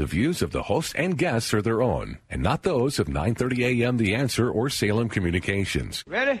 The views of the host and guests are their own, and not those of 930 AM The Answer or Salem Communications. Ready?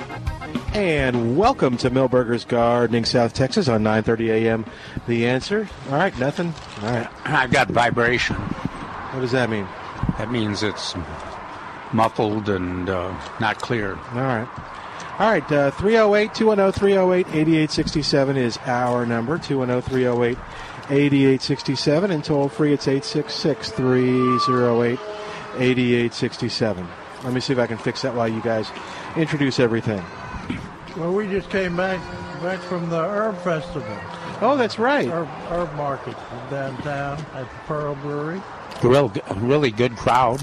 And welcome to Milberger's Gardening, South Texas on 9:30 a.m. The answer. All right, nothing. All right. I've got vibration. What does that mean? That means it's muffled and uh, not clear. All right. All right, uh, 308 210 308 8867 is our number 210 308 8867 and toll free it's 866 308 8867. Let me see if I can fix that while you guys introduce everything. Well, we just came back back from the herb festival, Oh, that's right. herb, herb market downtown at the Pearl Brewery. Real, really good crowd.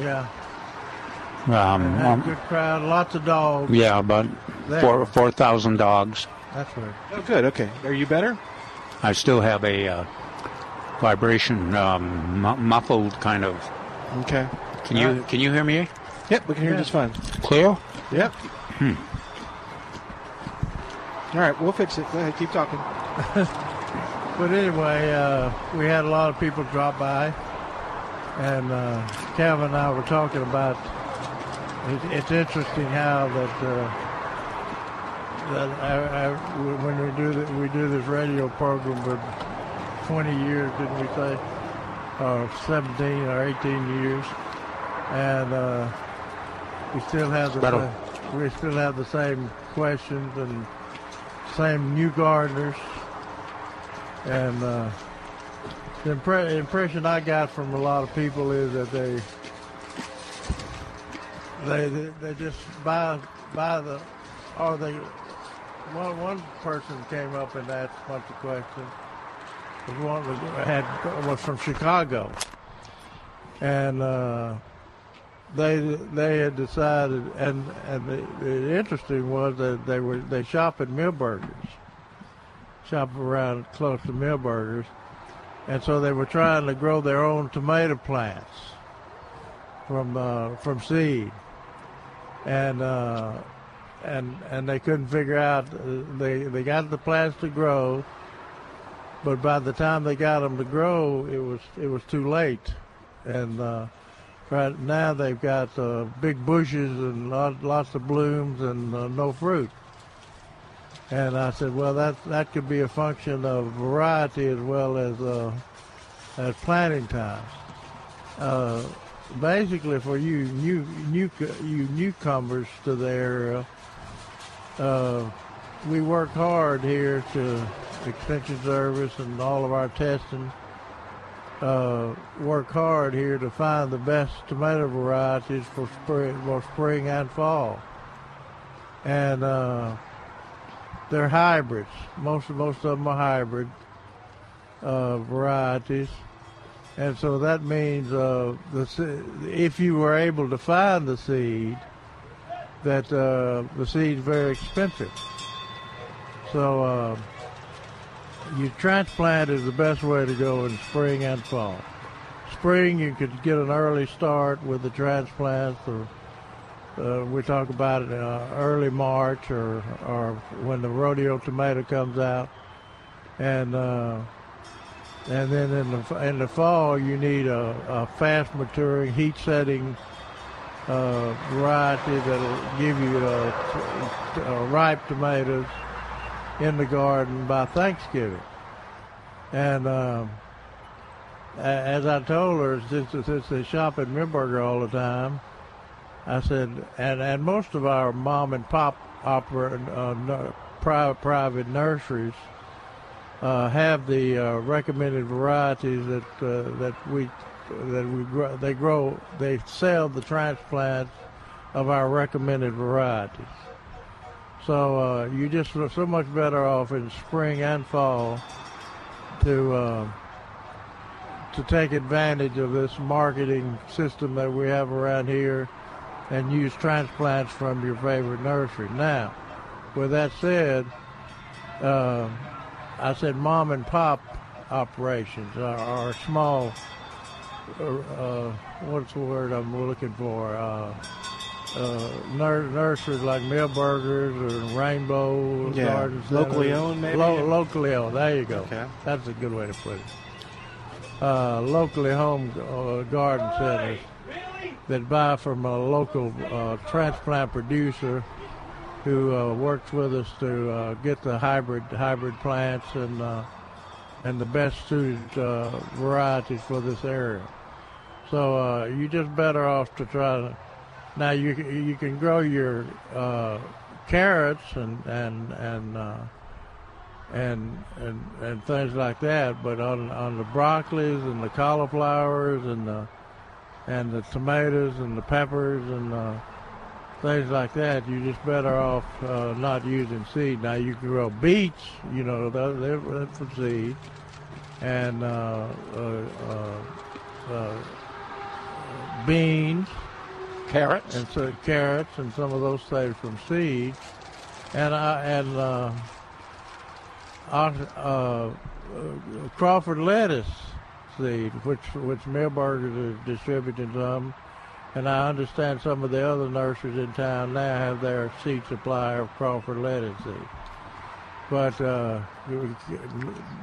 Yeah, Um, a um, good crowd, lots of dogs. yeah, about There. four four thousand dogs. That's right. Oh, good. Okay. Are you better? I still have a uh, vibration, um, muffled kind of. Okay. Can you can you hear me Yep, we can hear you just fine. clear? Yep. All right, we'll fix it. Go ahead, keep talking. But anyway, uh, we had a lot of people drop by, and uh, Calvin and I were talking about. It, it's interesting how that. Uh, that I, I, when we do the, we do this radio program for 20 years, didn't we say, or 17 or 18 years, and uh, we still have the Better. sa- we still have the same questions and same new gardeners, and uh, the impre- impression I got from a lot of people is that they they they, just buy buy the or they one one person came up and asked a bunch of questions. One was had was from Chicago, and uh, they they had decided, and and the, the interesting was that they were they shop at Milberger's, shop around close to Milberger's, and so they were trying to grow their own tomato plants from uh, from seed, and uh, and and they couldn't figure out uh, they they got the plants to grow, but by the time they got them to grow, it was it was too late, and. Uh, Right now they've got uh, big bushes and lot, lots of blooms and uh, no fruit. And I said, well, that that could be a function of variety as well as uh, as planting times. Uh, basically, for you new new you newcomers to the area, uh, we work hard here to Extension Service and all of our testing uh, work hard here to find the best tomato varieties for spring, for spring and fall. And uh, they're hybrids. Most most of them are hybrid uh, varieties, and so that means uh, the if you were able to find the seed, that uh, the seed's very expensive. So. You transplant is the best way to go in spring and fall. Spring, you could get an early start with the transplants, or uh, we talk about it uh, early March, or or when the rodeo tomato comes out, and uh, and then in the in the fall you need a, a fast maturing, heat setting uh, variety that'll give you uh, uh, ripe tomatoes in the garden by Thanksgiving. And um, as I told her, since, since they shop at Milberger all the time, I said, and, and most of our mom and pop opera, uh, private, private nurseries uh, have the uh, recommended varieties that uh, that we that we grow, they grow they sell the transplants of our recommended varieties. So uh, you just so much better off in spring and fall to uh, to take advantage of this marketing system that we have around here and use transplants from your favorite nursery. Now, with that said, uh, I said mom and pop operations are, are small. Uh, uh, what's the word I'm looking for? Uh, nur- nurseries like Milberger's or Rainbow Yeah, Garden locally owned, maybe? Lo- locally owned. There you go. Okay. That's a good way to put it. Uh, locally home uh, garden centers that buy from a local uh, transplant producer who uh, works with us to uh, get the hybrid hybrid plants and uh, and the best suited uh, varieties for this area. So uh, you're just better off to try to. Now you you can grow your uh, carrots and and and uh, and and and things like that, but on on the broccolis and the cauliflowers and the and the tomatoes and the peppers and uh, things like that, you're just better off uh, not using seed. Now you can grow beets, you know, they're, they're for seed, and uh, uh, uh, uh, beans Carrots. and so carrots and some of those things from seed, and I and uh, ox- uh, uh, Crawford lettuce seed, which which Milberger's is distributing some, and I understand some of the other nurseries in town now have their seed supply of Crawford lettuce seed. But uh,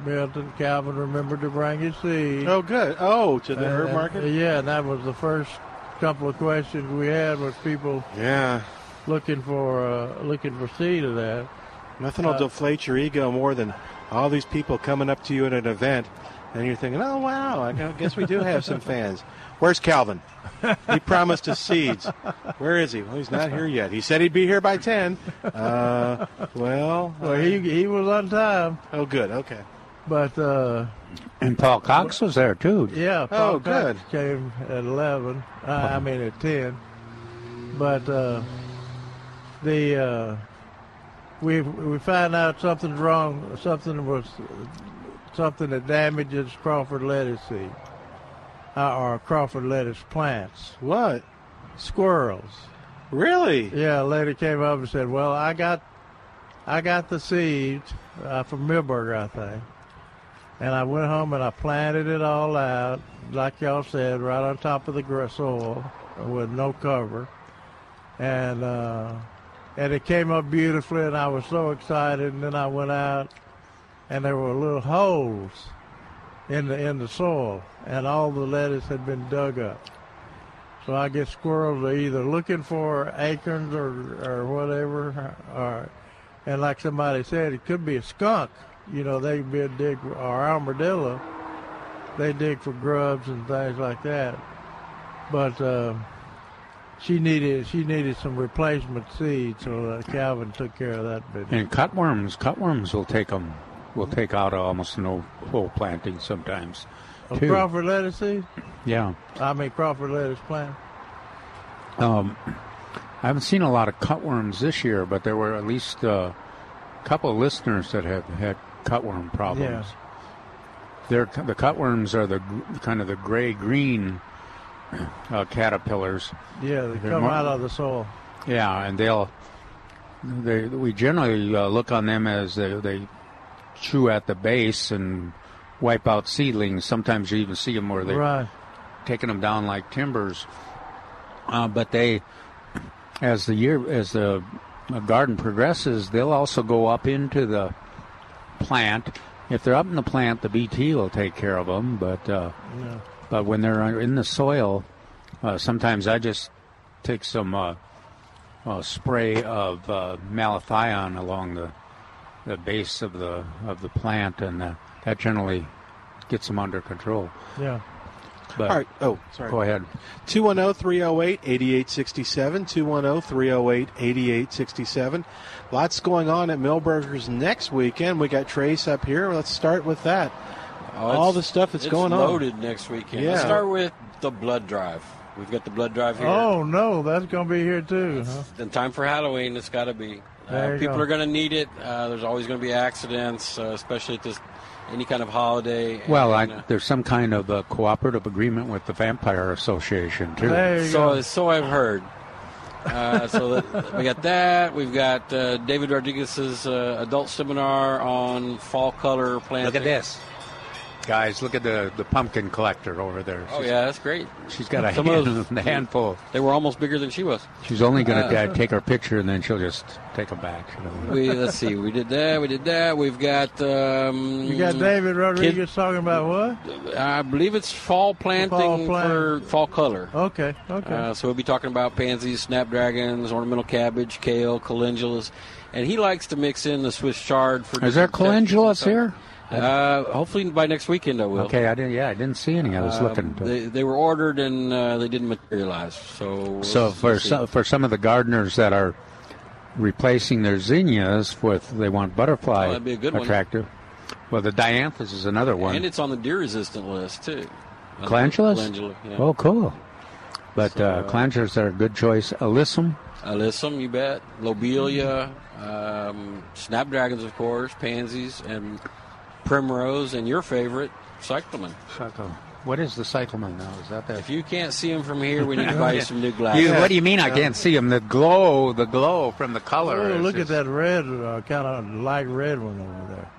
Milton Calvin remembered to bring his seed. Oh, good. Oh, to the And- herb market. Yeah, and that was the first couple of questions we had was people Yeah. looking for uh, looking for seed of that. Nothing will Uh, deflate your ego more than all these people coming up to you at an event, and you're thinking, "Oh wow, I guess we do have some fans." Where's Calvin? He promised us seeds. Where is he? Well, he's not here yet. He said he'd be here by ten. Uh, well, Well, he he was on time, oh, good. Okay. But uh, And Paul Cox was there too. yeah, Paul Oh, good. Cox came at eleven. Uh, I mean at ten, but uh, the uh, we we found out something's wrong. Something was something that damages Crawford lettuce seed uh, or Crawford lettuce plants. What? Squirrels. Really? Yeah, a lady came up and said, "Well, I got, I got the seeds uh, from Milberger, I think, and I went home and I planted it all out, like y'all said, right on top of the soil with no cover, and uh, and it came up beautifully, and I was so excited. And then I went out, and there were little holes in the in the soil, and all the lettuce had been dug up." So I guess squirrels are either looking for acorns or, or whatever, or, and like somebody said, it could be a skunk. You know, they a dig or armadillo. They dig for grubs and things like that. But uh, she needed she needed some replacement seed, so uh, Calvin took care of that bit. And cutworms, cutworms will take them, will take out almost no whole planting sometimes. Of too. Crawford lettuce seed? Yeah. I mean Crawford lettuce plant. Um, I haven't seen a lot of cutworms this year, but there were at least uh, a couple of listeners that have had cutworm problems. They're, the cutworms are the kind of the gray green uh, caterpillars. Yeah, they They're come more- out of the soil. Yeah, and they'll they we generally uh, look on them as they, they chew at the base and wipe out seedlings. Sometimes you even see them where they're Right. taking them down like timbers. Uh, but they, as the year as the uh, garden progresses, they'll also go up into the plant. If they're up in the plant, the BT will take care of them. But uh, Yeah. but when they're in the soil, uh, sometimes I just take some uh, uh, spray of uh, malathion along the the base of the of the plant, and uh, that generally gets them under control. Yeah. But All right. Oh, sorry. go ahead. 210 308 8867. 210 308 8867. Lots going on at Milberger's next weekend. We got Trace up here. Let's start with that. Oh, All the stuff that's it's going on. loaded next weekend. Yeah. Let's start with the blood drive. We've got the blood drive here. Oh no, that's gonna be here too. Huh? In time for Halloween, it's got to be. There Uh, you people go. are going to need it. Uh, there's always going to be accidents, uh, especially at this any kind of holiday. Well, And, I, uh, there's some kind of a cooperative agreement with the Vampire Association too. There you so go. so I've heard. Uh, so that, we got that. We've got uh, David Rodriguez's uh, adult seminar on fall color planting. Look at this, guys. Look at the the pumpkin collector over there. Oh yeah, that's great. she's got a Some of hand, those- a handful. They were almost bigger than she was. She's only going to Uh, take her picture and then she'll just take them back. you know. We let's see. We did that. We did that. We've got. Um, You got David Rodriguez talking about what? I believe it's fall planting Fall plant. for fall color. Okay, okay. Uh, so we'll be talking about pansies, snapdragons, ornamental cabbage, kale, calendulas, and he likes to mix in the Swiss chard for. Is there different textures calendulas stuff. here? Uh, hopefully by next weekend I will. Okay, I didn't. Yeah, I didn't see any. I was Um, looking. They, they were ordered and uh, they didn't materialize. So so for some, for some of the gardeners that are replacing their zinnias with they want butterfly Oh, that'd be a good one. attractive. Well, the dianthus is another one. and it's on the deer resistant list too. Uh? Calendula, yeah. Oh, cool. But So, uh, uh, are a good choice. Alyssum, Alyssum, you bet. Lobelia, um, snapdragons, of course, pansies, and primrose, and your favorite, cyclamen. What is the cyclamen now? Is that that? If you can't see them from here, we need to buy you some new glasses. You, what do you mean I can't see them? The glow, the glow from the color. Oh, is look at that red, uh, kind of light red one over there.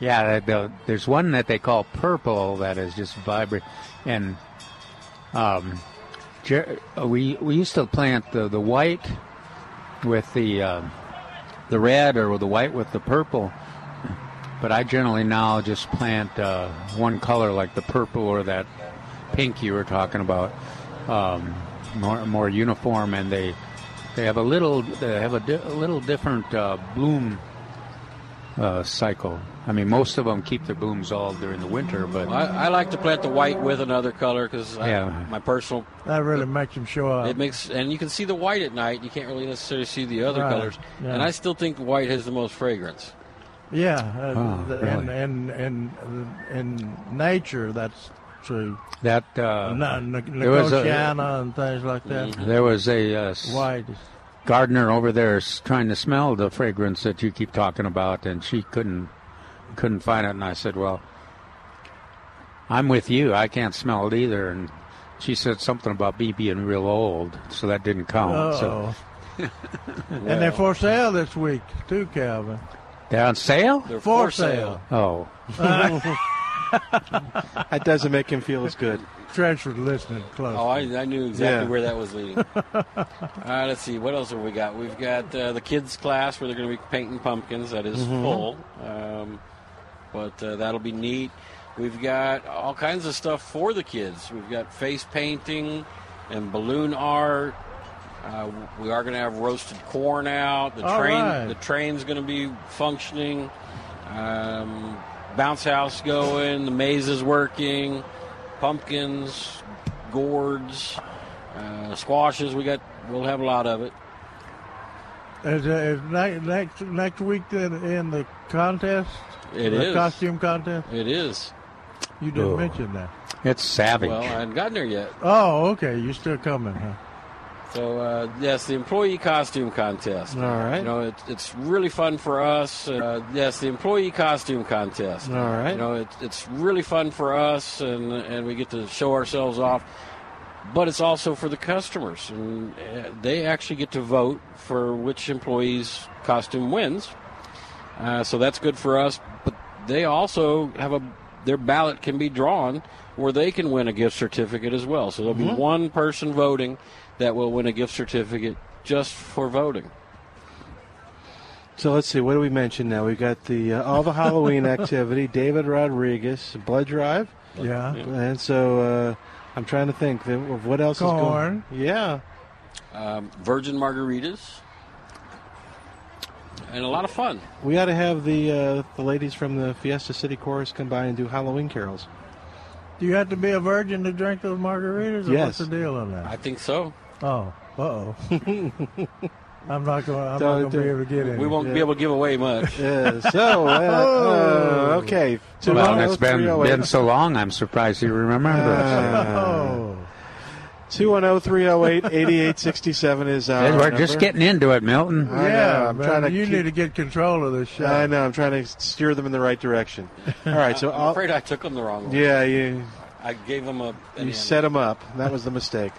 Yeah, the, the, there's one that they call purple that is just vibrant, and um, Jer- uh, we we used to plant the the white with the uh, the red or the white with the purple, but I generally now just plant uh, one color like the purple or that pink you were talking about, um, more more uniform, and they they have a little they have a, di- a little different uh, bloom uh, cycle. I mean, most of them keep their blooms all during the winter, but I, I like to plant the white with another color because Yeah. my personal That really makes them show up. it makes and you can see the white at night. You can't really necessarily see the other Right, colors. yeah. And I still think white has the most fragrance. Yeah, uh, Oh, the- really? and, and and in nature, that's true. that uh, Na- na- there was a- and things like that. there was a uh, White. gardener over there trying to smell the fragrance that you keep talking about, and she couldn't couldn't find it. And I said, "Well, I'm with you. I can't smell it either." And she said something about me being real old, so that didn't count. So Oh. and they're for sale this week too, Calvin. They're on sale. They're For sale. Oh, That doesn't make him feel as good. Trenchard listening close. Oh, I, I knew exactly Yeah. where that was leading. All right, let's see, what else have we got? We've got uh, the kids' class where they're going to be painting pumpkins. That is Mm-hmm. full, um, but uh, that'll be neat. We've got all kinds of stuff for the kids. We've got face painting and balloon art. Uh, we are going to have roasted corn out. The All train, right. the train's going to be functioning. Um, bounce house going. The maze is working. Pumpkins, gourds, uh, squashes. We got. We'll have a lot of it. Is, uh, is next, next next week in, in the contest? It the is. costume contest. It is. You didn't Oh. mention that. it's savage. Well, I hadn't gotten there yet. Oh, okay. You're still coming, huh? So uh, yes, the employee costume contest. All right. You know, it, it's really fun for us. Uh, yes, the employee costume contest. All right. You know, it, it's really fun for us, and and we get to show ourselves off. But it's also for the customers, and uh, they actually get to vote for which employee's costume wins. Uh, so that's good for us. But they also have a their ballot can be drawn where they can win a gift certificate as well. So there'll be one person voting that will win a gift certificate just for voting. So let's see. What do we mention now? We've got the uh, all the Halloween activity. David Rodriguez, blood drive, Yeah. and so uh, I'm trying to think of what else Corn. is going. On. Yeah. Um, virgin margaritas. and a lot of fun. We ought to have the uh, the ladies from the Fiesta City Chorus come by and do Halloween carols. Do you have to be a virgin to drink those margaritas? Or Yes. What's the deal on that? I think so. Oh, uh oh. I'm not going. I'm Don't not going to be able to get in. We won't be able to give away much. Yeah, so, uh, uh, okay. Two Well, one it's oh been three oh eight. been so long. I'm surprised you remember. Oh, 210 308 8867 is our We're number. just getting into it, Milton. I know, yeah. I'm man, trying to you keep- need to get control of this show. I know. I'm trying to steer them in the right direction. All right. So, I'm I'll, afraid I took them the wrong way. yeah, you I gave them a. you set them up. That was the mistake.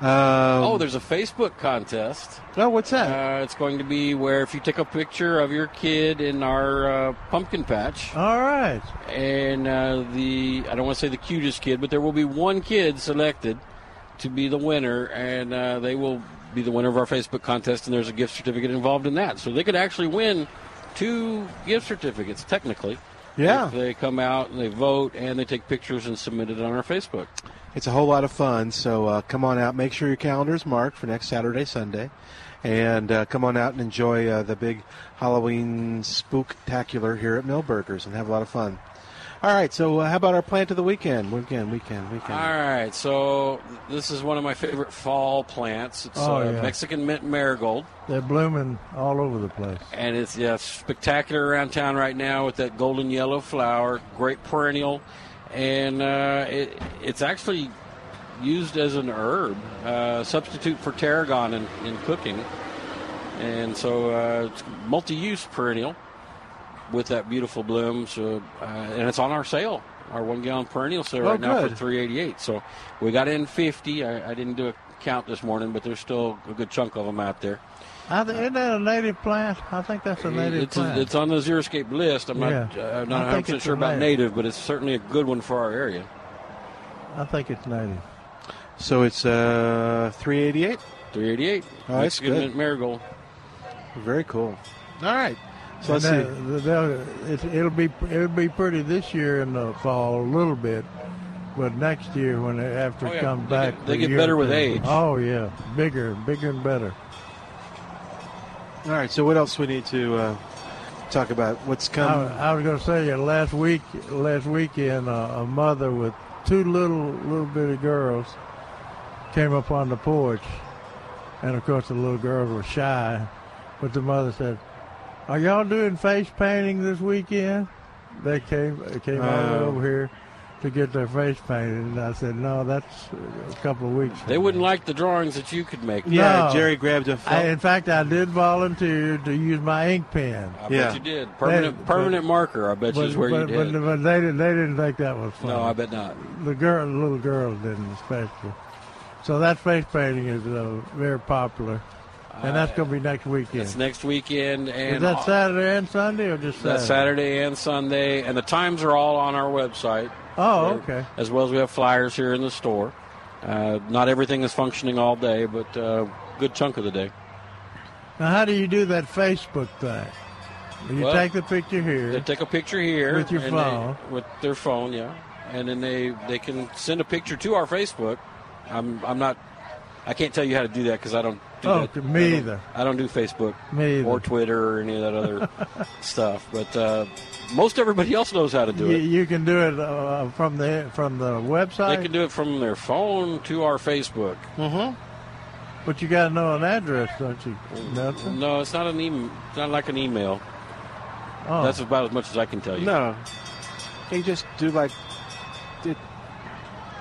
Um, Oh, there's a Facebook contest. oh, what's that? Uh, it's going to be where if you take a picture of your kid in our uh, pumpkin patch, All right. and uh, the I don't want to say the cutest kid, but there will be one kid selected to be the winner, and uh, they will be the winner of our Facebook contest. And there's a gift certificate involved in that, so they could actually win two gift certificates technically. Yeah. if they come out and they vote and they take pictures and submit it on our Facebook. It's a whole lot of fun. So uh, come on out. Make sure your calendar's marked for next Saturday, Sunday, and uh, come on out and enjoy uh, the big Halloween spooktacular here at Milberger's and have a lot of fun. All right. So uh, how about our plant of the weekend? Weekend, weekend, weekend. All right, so this is one of my favorite fall plants. It's Oh, uh, yeah. Mexican mint marigold. They're blooming all over the place. and it's yeah spectacular around town right now with that golden yellow flower, great perennial, and uh, it, it's actually used as an herb, uh, substitute for tarragon in, in cooking, and so uh, it's multi-use perennial with that beautiful bloom. So uh, and it's on our sale. Our one gallon perennial sale Oh, right now for good. three eighty eight. So we got in fifty. I, I didn't do a count this morning, but there's still a good chunk of them out there. I th- isn't that a native plant? I think that's a native It's, plant. it's on the Xeriscape list. I'm not, Yeah. uh, I'm not 100 think percent sure about native. native, but it's certainly a good one for our area. I think it's native. So it's uh, 388. 388. Oh, that's Mexican good. marigold. Very cool. All right. So let's see. they'll- it, it'll be it'll be pretty this year in the fall a little bit, but next year when it, after Oh, it yeah. comes They back, get- they get better with age. Oh yeah, bigger, bigger and better. All right. So what else we need to uh, talk about? What's I. I was going to say uh, last week, last weekend, uh, a mother with two little little bitty girls came up on the porch, and of course the little girls were shy, but the mother said, "Are y'all doing face painting this weekend?" They came came all the way Oh. over here to get their face painted, and I said, "No, that's a couple of weeks." They wouldn't like the drawings that you could make. yeah, no. Jerry grabbed a. I, Felt, in fact, I did volunteer to use my ink pen. I Yeah. bet you did. Permanent, But- permanent marker. I bet you But, is where but, you but, did. but they didn't. They didn't think that was fun. no, I bet not. the girl, the little girls didn't especially. So that face painting is uh, very popular, and that's going to be next weekend. It's next weekend, and is that Saturday and Sunday or just Saturday? That's Saturday and Sunday, and the times are all on our website. Oh, okay. As well as we have flyers here in the store. Uh, not everything is functioning all day, but uh, good chunk of the day. Now, how do you do that Facebook thing? You Well, take the picture here. They take a picture here With your phone. they, with their phone, yeah, and then they they can send a picture to our Facebook. I'm I'm not. I can't tell you how to do that because I don't. Do Oh, that. me I either. I don't do Facebook Me either. or Twitter or any of that other stuff. But uh, most everybody else knows how to do You, it. you can do it uh, from the from the website, They can do it from their phone to our Facebook. but you got to know an address, don't you? Nelson? No, it's not an email. It's not like an email. Oh, That's about as much as I can tell you. no. You just do like. It,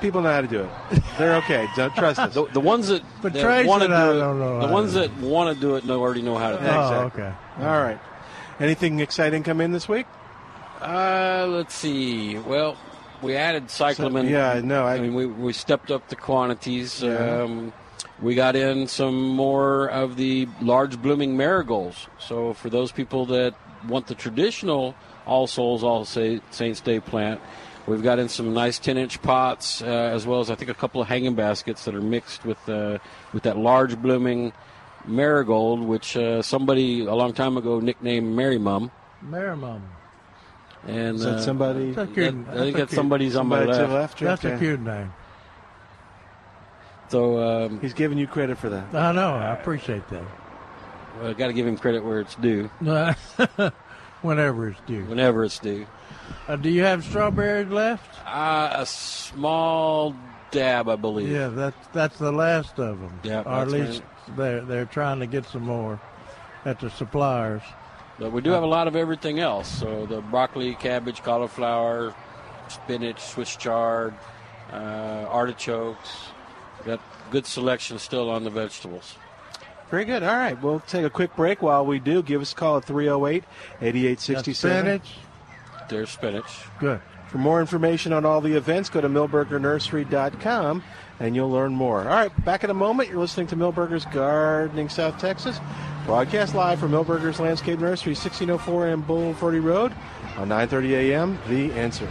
people know how to do it. They're okay. Don't trust us. The, the ones that, But that want to do it, the ones that want to do it know already know how to do it. oh, exactly. okay. All right. Anything exciting come in this week? Uh, let's see. Well, we added cyclamen. yeah, no, I- I mean, we, we stepped up the quantities. Yeah. Um, we got in some more of the large blooming marigolds. So for those people that want the traditional All Souls, All Saints Day plant, we've got in some nice 10-inch pots, uh, as well as I think a couple of hanging baskets that are mixed with uh, with that large blooming marigold, which uh, somebody a long time ago nicknamed Mary Mum. Marimum. And Is that uh, somebody? That's that- cute. I think that's a that's somebody's on my Somebody to left. the left. That's a cute name. So um, He's giving you credit for that. I know. I appreciate that. Well, got to give him credit where it's due. Whenever it's due. Whenever it's due. Uh, do you have strawberries left? Uh, a small dab, I believe. Yeah, that's that's the last of them. Yeah, or at that's least they're they're trying to get some more at the suppliers. But we do have a lot of everything else. So the broccoli, cabbage, cauliflower, spinach, Swiss chard, uh, artichokes. Got good selection still on the vegetables. Very good. All right. We'll take a quick break. While we do, give us a call at 308 8867. Spinach. There's spinach. Good. For more information on all the events, go to milbergernursery.com and you'll learn more. All right, back in a moment. You're listening to Milberger's Gardening South Texas. Broadcast live from Milberger's Landscape Nursery, 1604 M Bulverde Road on 9:30 a.m. The Answer.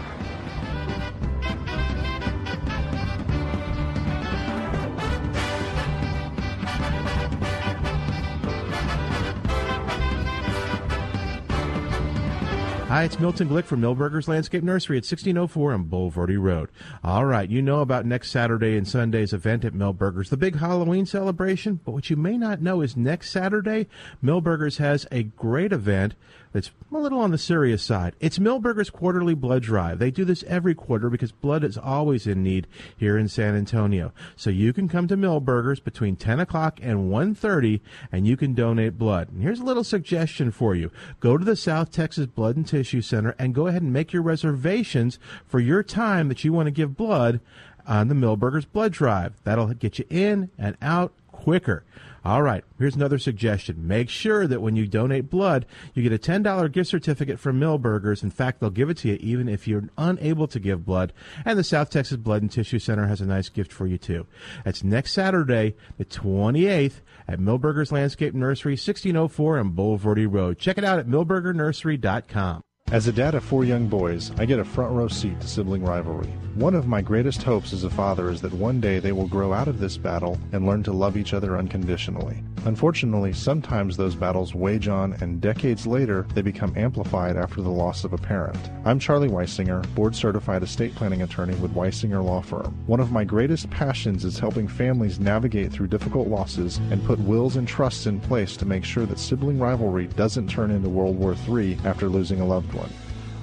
Hi, it's Milton Glick from Milberger's Landscape Nursery at 1604 on Bulverde Road. All right, you know about next Saturday and Sunday's event at Milberger's, the big Halloween celebration. But what you may not know is next Saturday, Milberger's has a great event that's a little on the serious side. It's Milberger's Quarterly Blood Drive. They do this every quarter because blood is always in need here in San Antonio. So you can come to Milberger's between 10 o'clock and 1.30 and you can donate blood. And here's a little suggestion for you. Go to the South Texas Blood and Tissue Center and go ahead and make your reservations for your time that you want to give blood on the Milberger's Blood Drive. That'll get you in and out quicker. All right, here's another suggestion. Make sure that when you donate blood, you get a $10 gift certificate from Milberger's. In fact, they'll give it to you even if you're unable to give blood. And the South Texas Blood and Tissue Center has a nice gift for you, too. That's next Saturday, the 28th, at Milberger's Landscape Nursery, 1604 on Bulverde Road. Check it out at milbergernursery.com. As a dad of four young boys, I get a front row seat to sibling rivalry. One of my greatest hopes as a father is that one day they will grow out of this battle and learn to love each other unconditionally. Unfortunately, sometimes those battles wage on and decades later they become amplified after the loss of a parent. I'm Charlie Weisinger, board certified estate planning attorney with Weisinger Law Firm. One of my greatest passions is helping families navigate through difficult losses and put wills and trusts in place to make sure that sibling rivalry doesn't turn into World War III after losing a loved one.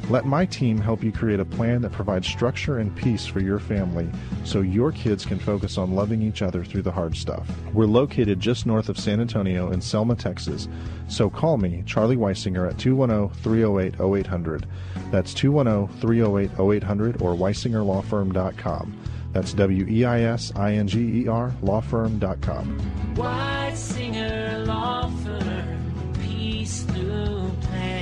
Let my team help you create a plan that provides structure and peace for your family so your kids can focus on loving each other through the hard stuff. We're located just north of San Antonio in Selma, Texas. So call me, Charlie Weisinger, at 210 308 0800. That's 210 308 0800 or weisingerlawfirm.com. That's W E I S I N G E R lawfirm.com. White Law Firm, peace through planning.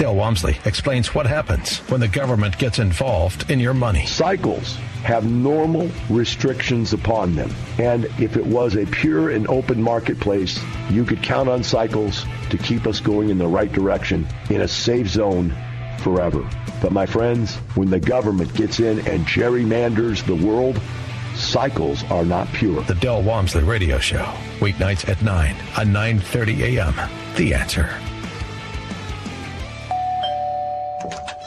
Del Walmsley explains what happens when the government gets involved in your money. Cycles have normal restrictions upon them. And if it was a pure and open marketplace, you could count on cycles to keep us going in the right direction in a safe zone forever. But my friends, when the government gets in and gerrymanders the world, cycles are not pure. The Del Walmsley Radio Show, weeknights at 9 on 9:30 a.m. The Answer.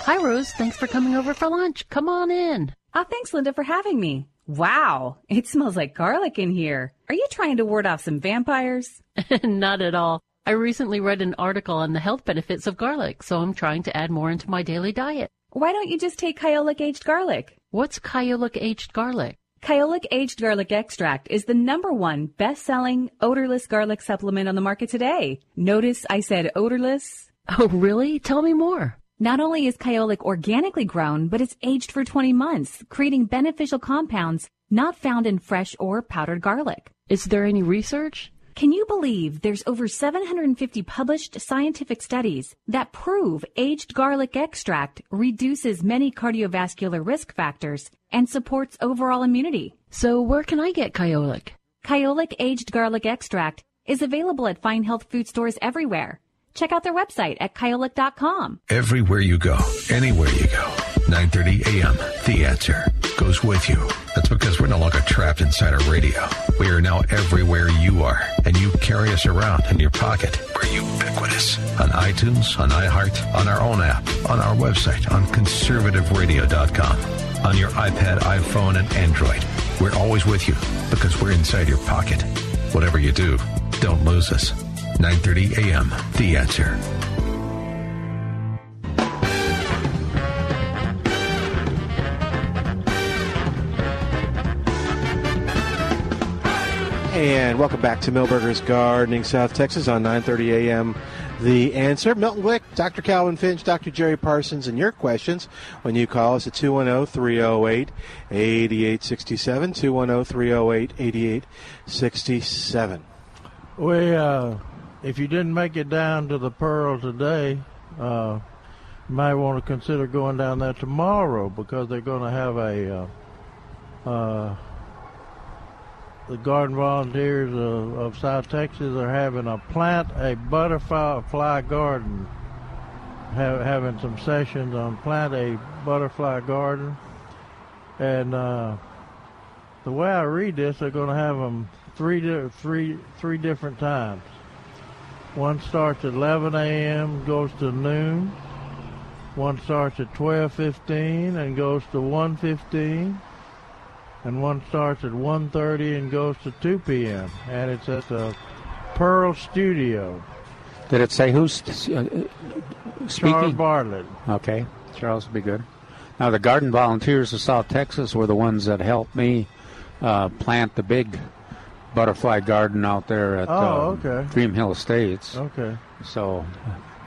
Hi, Rose. Thanks for coming over for lunch. Come on in. Oh, thanks, Linda, for having me. Wow, it smells like garlic in here. Are you trying to ward off some vampires? Not at all. I recently read an article on the health benefits of garlic, so I'm trying to add more into my daily diet. Why don't you just take Kyolic aged garlic? What's Kyolic aged garlic? Kyolic aged garlic extract is the number one best-selling odorless garlic supplement on the market today. Notice I said odorless. Oh, really? Tell me more. Not only is Kyolic organically grown, but it's aged for 20 months, creating beneficial compounds not found in fresh or powdered garlic. Is there any research? Can you believe there's over 750 published scientific studies that prove aged garlic extract reduces many cardiovascular risk factors and supports overall immunity? So where can I get Kyolic? Kyolic aged garlic extract is available at fine health food stores everywhere. Check out their website at kyolic.com. Everywhere you go, anywhere you go, 9:30 a.m. The Answer goes with you. That's because we're no longer trapped inside our radio. We are now everywhere you are, and you carry us around in your pocket. We're ubiquitous on iTunes, on iHeart, on our own app, on our website, on conservativeradio.com, on your iPad, iPhone, and Android. We're always with you because we're inside your pocket. Whatever you do, Don't lose us. 9:30 a.m. The Answer. And welcome back to Milberger's Gardening, South Texas on 9:30 a.m. The answer, Milton Glick, Dr. Calvin Finch, Dr. Jerry Parsons, and your questions when you call us at 210-308-8867, 210-308-8867. We, uh, if you didn't make it down to the Pearl today, uh, you might want to consider going down there tomorrow because they're going to have a uh, uh, the Garden Volunteers of, of South Texas are having a plant a butterfly garden. Have, having some sessions on plant a butterfly garden, and uh, the way I read this, they're going to have them three three three different times. One starts at 11 a.m. goes to noon. One starts at 12:15 and goes to 1:15 and one starts at 1.30 and goes to 2 p.m. and it's at the Pearl Studio. Did it say who's uh, speaking? Charles Bartlett. Okay, Charles would be good. Now, the Garden Volunteers of South Texas were the ones that helped me uh, plant the big butterfly garden out there at Oh, uh, okay. Dream Hill Estates. Okay. So,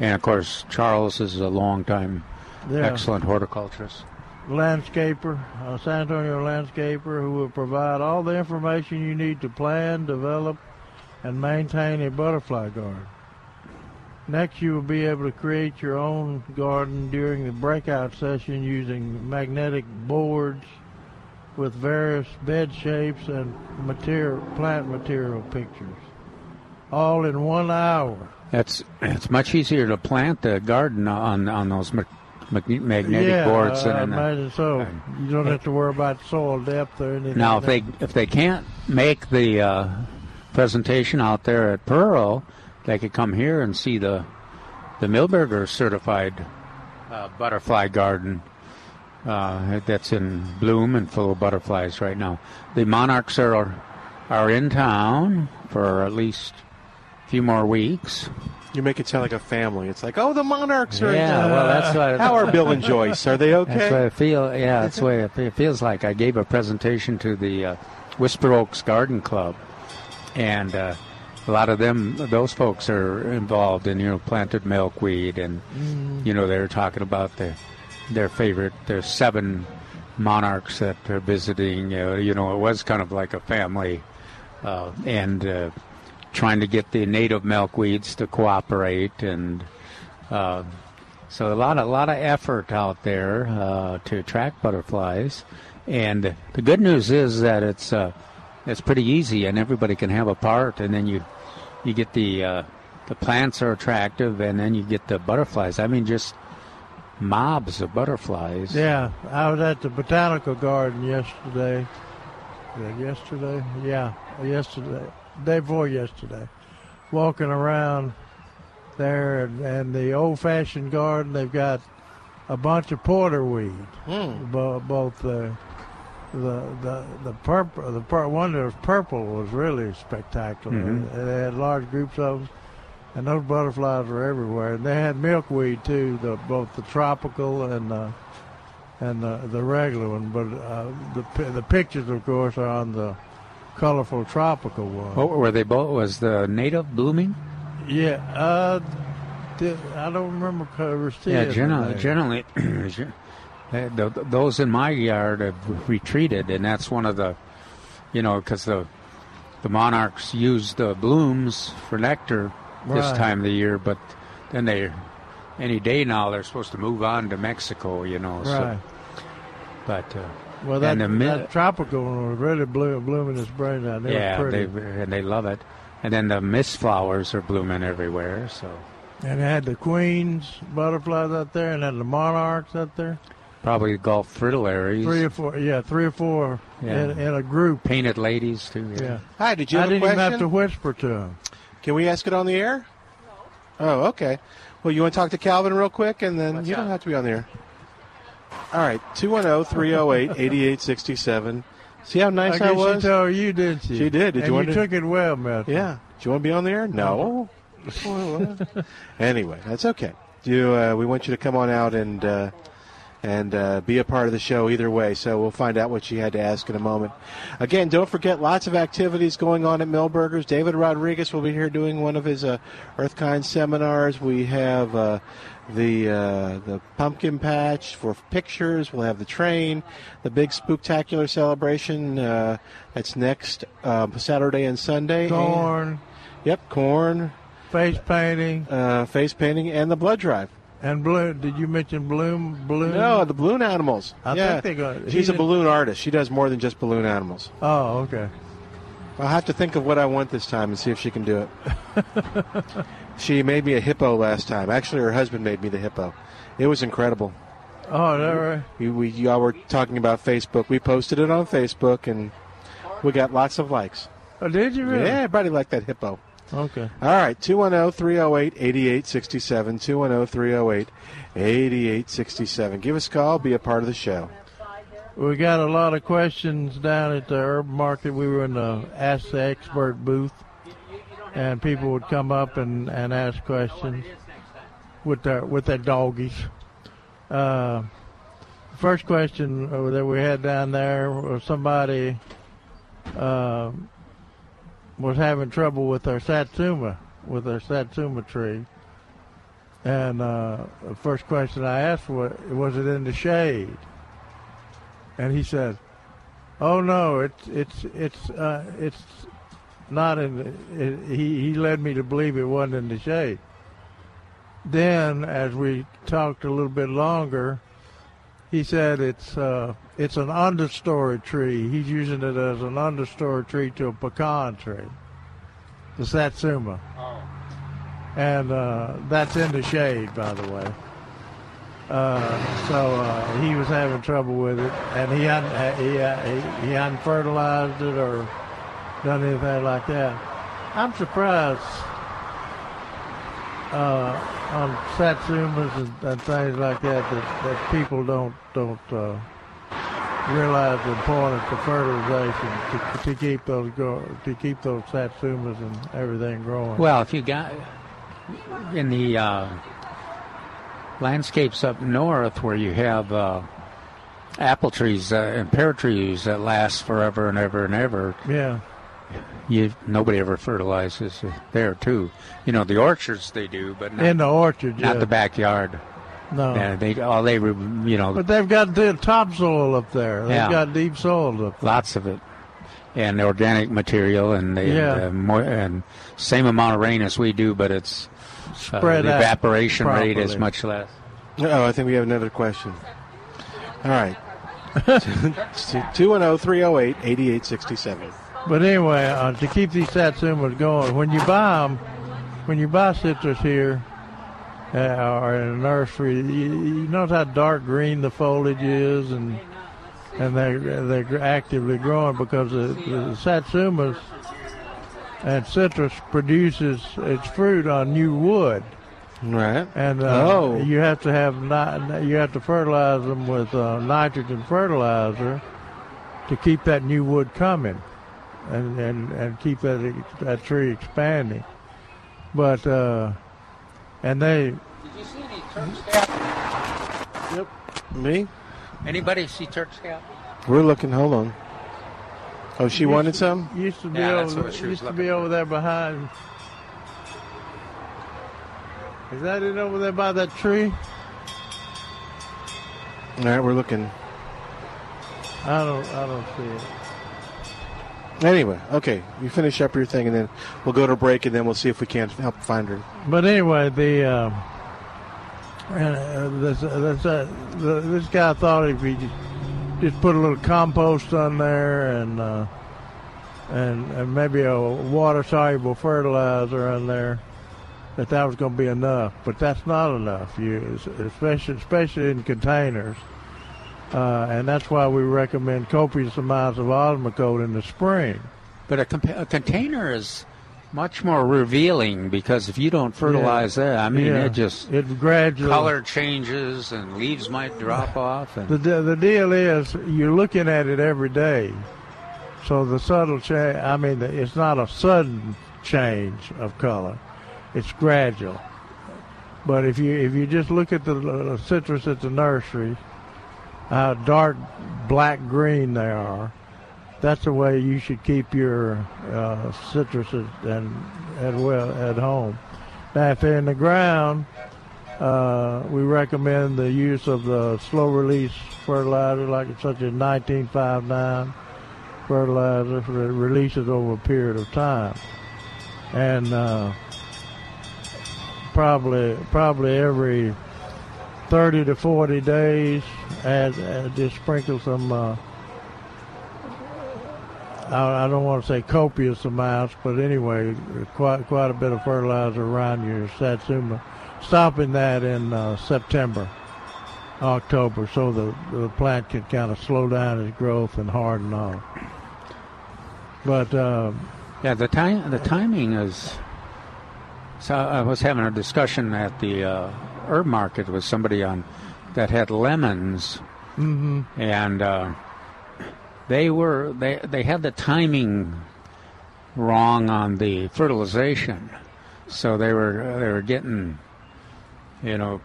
and of course, Charles is a long-time Yeah. excellent horticulturist. landscaper, a San Antonio landscaper who will provide all the information you need to plan, develop, and maintain a butterfly garden. Next, you will be able to create your own garden during the breakout session using magnetic boards with various bed shapes and material, plant material pictures, all in one hour. That's it's much easier to plant the garden on on those ma- mag- magnetic yeah, boards I than in a- imagine so. You don't have to worry about soil depth or anything. Now, like if they if they can't make the uh, presentation out there at Pearl, they could come here and see the the Milberger certified uh, butterfly garden uh, that's in bloom and full of butterflies right now. The monarchs are are in town for at least a few more weeks. You make it sound like a family. It's like, oh, the Monarchs are. in Yeah, town. well, that's what. How are Bill and Joyce? Are they okay? That's what I feel. Yeah, that's what it feels like. I gave a presentation to the uh, Whisper Oaks Garden Club, and uh, a lot of them, those folks, are involved in you know planted milkweed, and Mm. you know they're talking about their their favorite. There's seven monarchs that are visiting. Uh, you know, it was kind of like a family, uh, and uh, trying to get the native milkweeds to cooperate and. Uh, so a lot, a lot of effort out there uh, to attract butterflies, and the good news is that it's uh, it's pretty easy, and everybody can have a part. And then you you get the the plants are attractive, and then you get the butterflies. I mean, just mobs of butterflies. Yeah, I was at the botanical garden yesterday. Yesterday? Yeah, yesterday. Day before yesterday. Walking around there, and, and the old-fashioned garden, they've got a bunch of porterweed. Hmm. Bo- both the the the the purple, the pur- one that was purple was really spectacular. Mhm. They had large groups of them, and those butterflies were everywhere. And they had milkweed too, the, both the tropical and the and the, the regular one. But uh, the the pictures, of course, are on the colorful tropical one. What were they both? Was the native blooming? Yeah, uh, I don't remember ever seeing. Yeah, generally, generally, uh, th- th- those in my yard have retreated, and that's one of the, you know, because the the monarchs use the blooms for nectar this time of the year, but then they, any day now, they're supposed to move on to Mexico, you know. Right. So, but uh, Well, that, and the mi- that tropical one was really bloom, blooming in spring. Now, they yeah, were they pretty. and they love it, and then the mist flowers are blooming everywhere. So And they had the queens butterflies out there, and had the monarchs out there. probably Gulf fritillaries, Three or four, yeah, three or four Yeah. in, in a group. painted ladies too. Yeah. Hi, did you I have a didn't even have to whisper to them. Can we ask it on the air? No. Oh, okay. Well, you want to talk to Calvin real quick, and then you don't have to be on the air. All right, oh, 210 308 8867. See how nice I I, was? she told you, didn't she? She did. Did and you want you to- took it well, Milton. Yeah. Do you want to be on the air? No. anyway, that's okay. You, uh, we want you to come on out and uh, and uh, be a part of the show either way. So we'll find out what she had to ask in a moment. Again, don't forget lots of activities going on at Milberger's. David Rodriguez will be here doing one of his uh, Earthkind seminars. We have uh, the uh, the pumpkin patch for pictures. We'll have the train, the big spooktacular celebration. Uh, that's next uh, Saturday and Sunday. Corn. And- yep, corn. Face painting. Uh, face painting and the blood drive. And balloon. Did you mention balloon? Balloon. No, the balloon animals. I yeah. think they go. She's he's a balloon artist. She does more than just balloon animals. Oh, okay. I'll have to think of what I want this time and see if she can do it. she made me a hippo last time. Actually, her husband made me the hippo. It was incredible. Oh, is that right? We, we y'all were talking about Facebook. We posted it on Facebook, and we got lots of likes. Oh, did you really? Yeah, everybody liked that hippo. Okay. All right, 210 308 8867. 210 308 8867. Give us a call, be a part of the show. We got a lot of questions down at the Urban Market. We were in the Ask the Expert booth, and people would come up and, and ask questions with their with their doggies. Uh, first question that we had down there was somebody uh, was having trouble with our satsuma, with our satsuma tree. And uh, the first question I asked was, was it in the shade? And he said, "Oh no, it's it's it's uh, it's not in." The, it, he he led me to believe it wasn't in the shade. Then, as we talked a little bit longer, he said it's uh, it's an understory tree. He's using it as an understory tree to a pecan tree, the satsuma. And uh, that's in the shade, by the way. Uh, so uh, he was having trouble with it, and he hadn't he, uh, he, he hadn't fertilized it or done anything like that. I'm surprised uh, on satsumas and, and things like that, that that people don't don't uh, realize the importance of fertilization to, to keep those go, to keep those satsumas and everything growing. Well, if you got in the uh, landscapes up north where you have uh, apple trees uh, and pear trees that last forever and ever and ever, yeah. You nobody ever fertilizes there too. You know the orchards they do, but not, in the orchard, not yeah. the backyard. No. Yeah, they all they you know. But they've got the topsoil up there. They've Yeah. got deep soil up there. lots of it, and organic material, and they Yeah. and, uh, more, and same amount of rain as we do, but it's uh, Spread the out evaporation rate is much less. Oh, I think we have another question. All right. 210 308 8867. But anyway, uh, to keep these satsumas going, when you buy them, when you buy citrus here uh, or in a nursery, you, you notice how dark green the foliage is, and and they're they're actively growing because the, the satsumas and citrus produces its fruit on new wood. Right. And uh, Oh. you have to have ni- you have to fertilize them with uh, nitrogen fertilizer to keep that new wood coming, and and, and keep that that tree expanding. But uh, and they Did you see any Turk Scout? Yep. Me? Anybody see Turk Scout? We're looking. Hold on. Oh, she Used wanted to- some? used to be Yeah, that's over what she was used to looking be over there behind. Is that it over there by that tree? All right, we're looking. I don't I don't see it. Anyway, okay. You finish up your thing, and then we'll go to break, and then we'll see if we can't help find her. But anyway, the uh, uh, this this, uh, this guy thought if he just, just put a little compost on there and uh, and, and maybe a water soluble fertilizer on there, that that was going to be enough. But that's not enough. You especially especially in containers. Uh, and that's why we recommend copious amounts of Osmocote in the spring. But a, a container is much more revealing because if you don't fertilize Yeah. that, I mean, Yeah. it just it gradually color changes and leaves might drop off. And The, the the deal is you're looking at it every day, so the subtle change. I mean, it's not a sudden change of color. It's gradual. But if you if you just look at the uh, citrus at the nursery, how dark black green they are, that's the way you should keep your uh, citruses and at well at home. Now, if they're in the ground, uh, we recommend the use of the slow release fertilizer, like such as 1959 fertilizer, that releases over a period of time, and uh, probably probably every 30 to 40 days, add, add just sprinkle some. Uh, I, I don't want to say copious amounts, but anyway, quite quite a bit of fertilizer around your satsuma. Stopping that in uh, September, October, so the the plant can kind of slow down its growth and harden off. But um, yeah, the time the timing is. So I was having a discussion at the uh, herb market with somebody on that had lemons, Mhm. and uh, they were they they had the timing wrong on the fertilization, so they were they were getting, you know,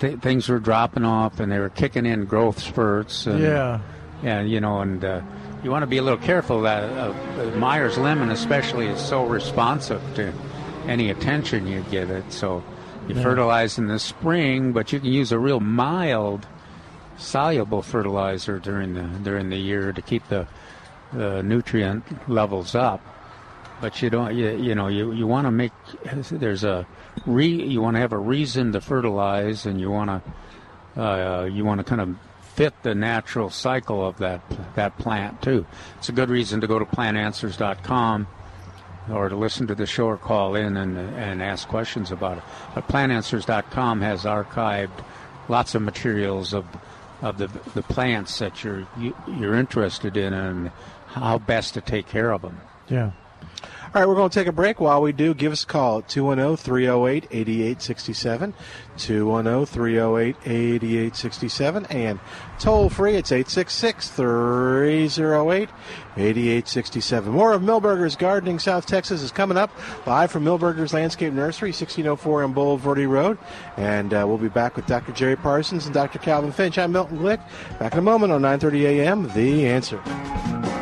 th- things were dropping off and they were kicking in growth spurts. And, Yeah. yeah, you know, and uh, you want to be a little careful that uh, Meyer lemon especially is so responsive to any attention you give it. So you Yeah. fertilize in the spring, but you can use a real mild, soluble fertilizer during the during the year to keep the the nutrient levels up. But you don't, you, you know, you, you want to make there's a re you want to have a reason to fertilize, and you want to uh, you want to kind of fit the natural cycle of that that plant too. It's a good reason to go to plantanswers.com or to listen to the show or call in and and ask questions about it. But plantanswers.com has archived lots of materials of of the the plants that you're you, you're interested in and how best to take care of them. Yeah. All right, we're going to take a break. While we do, give us a call at 210 308 8867. 210 308 8867. And toll free, it's 866 308 8867. More of Milberger's Gardening South Texas is coming up live from Milberger's Landscape Nursery, 1604 on Bulverde Road. And uh, we'll be back with Dr. Jerry Parsons and Dr. Calvin Finch. I'm Milton Glick. Back in a moment on 930 a.m. The Answer.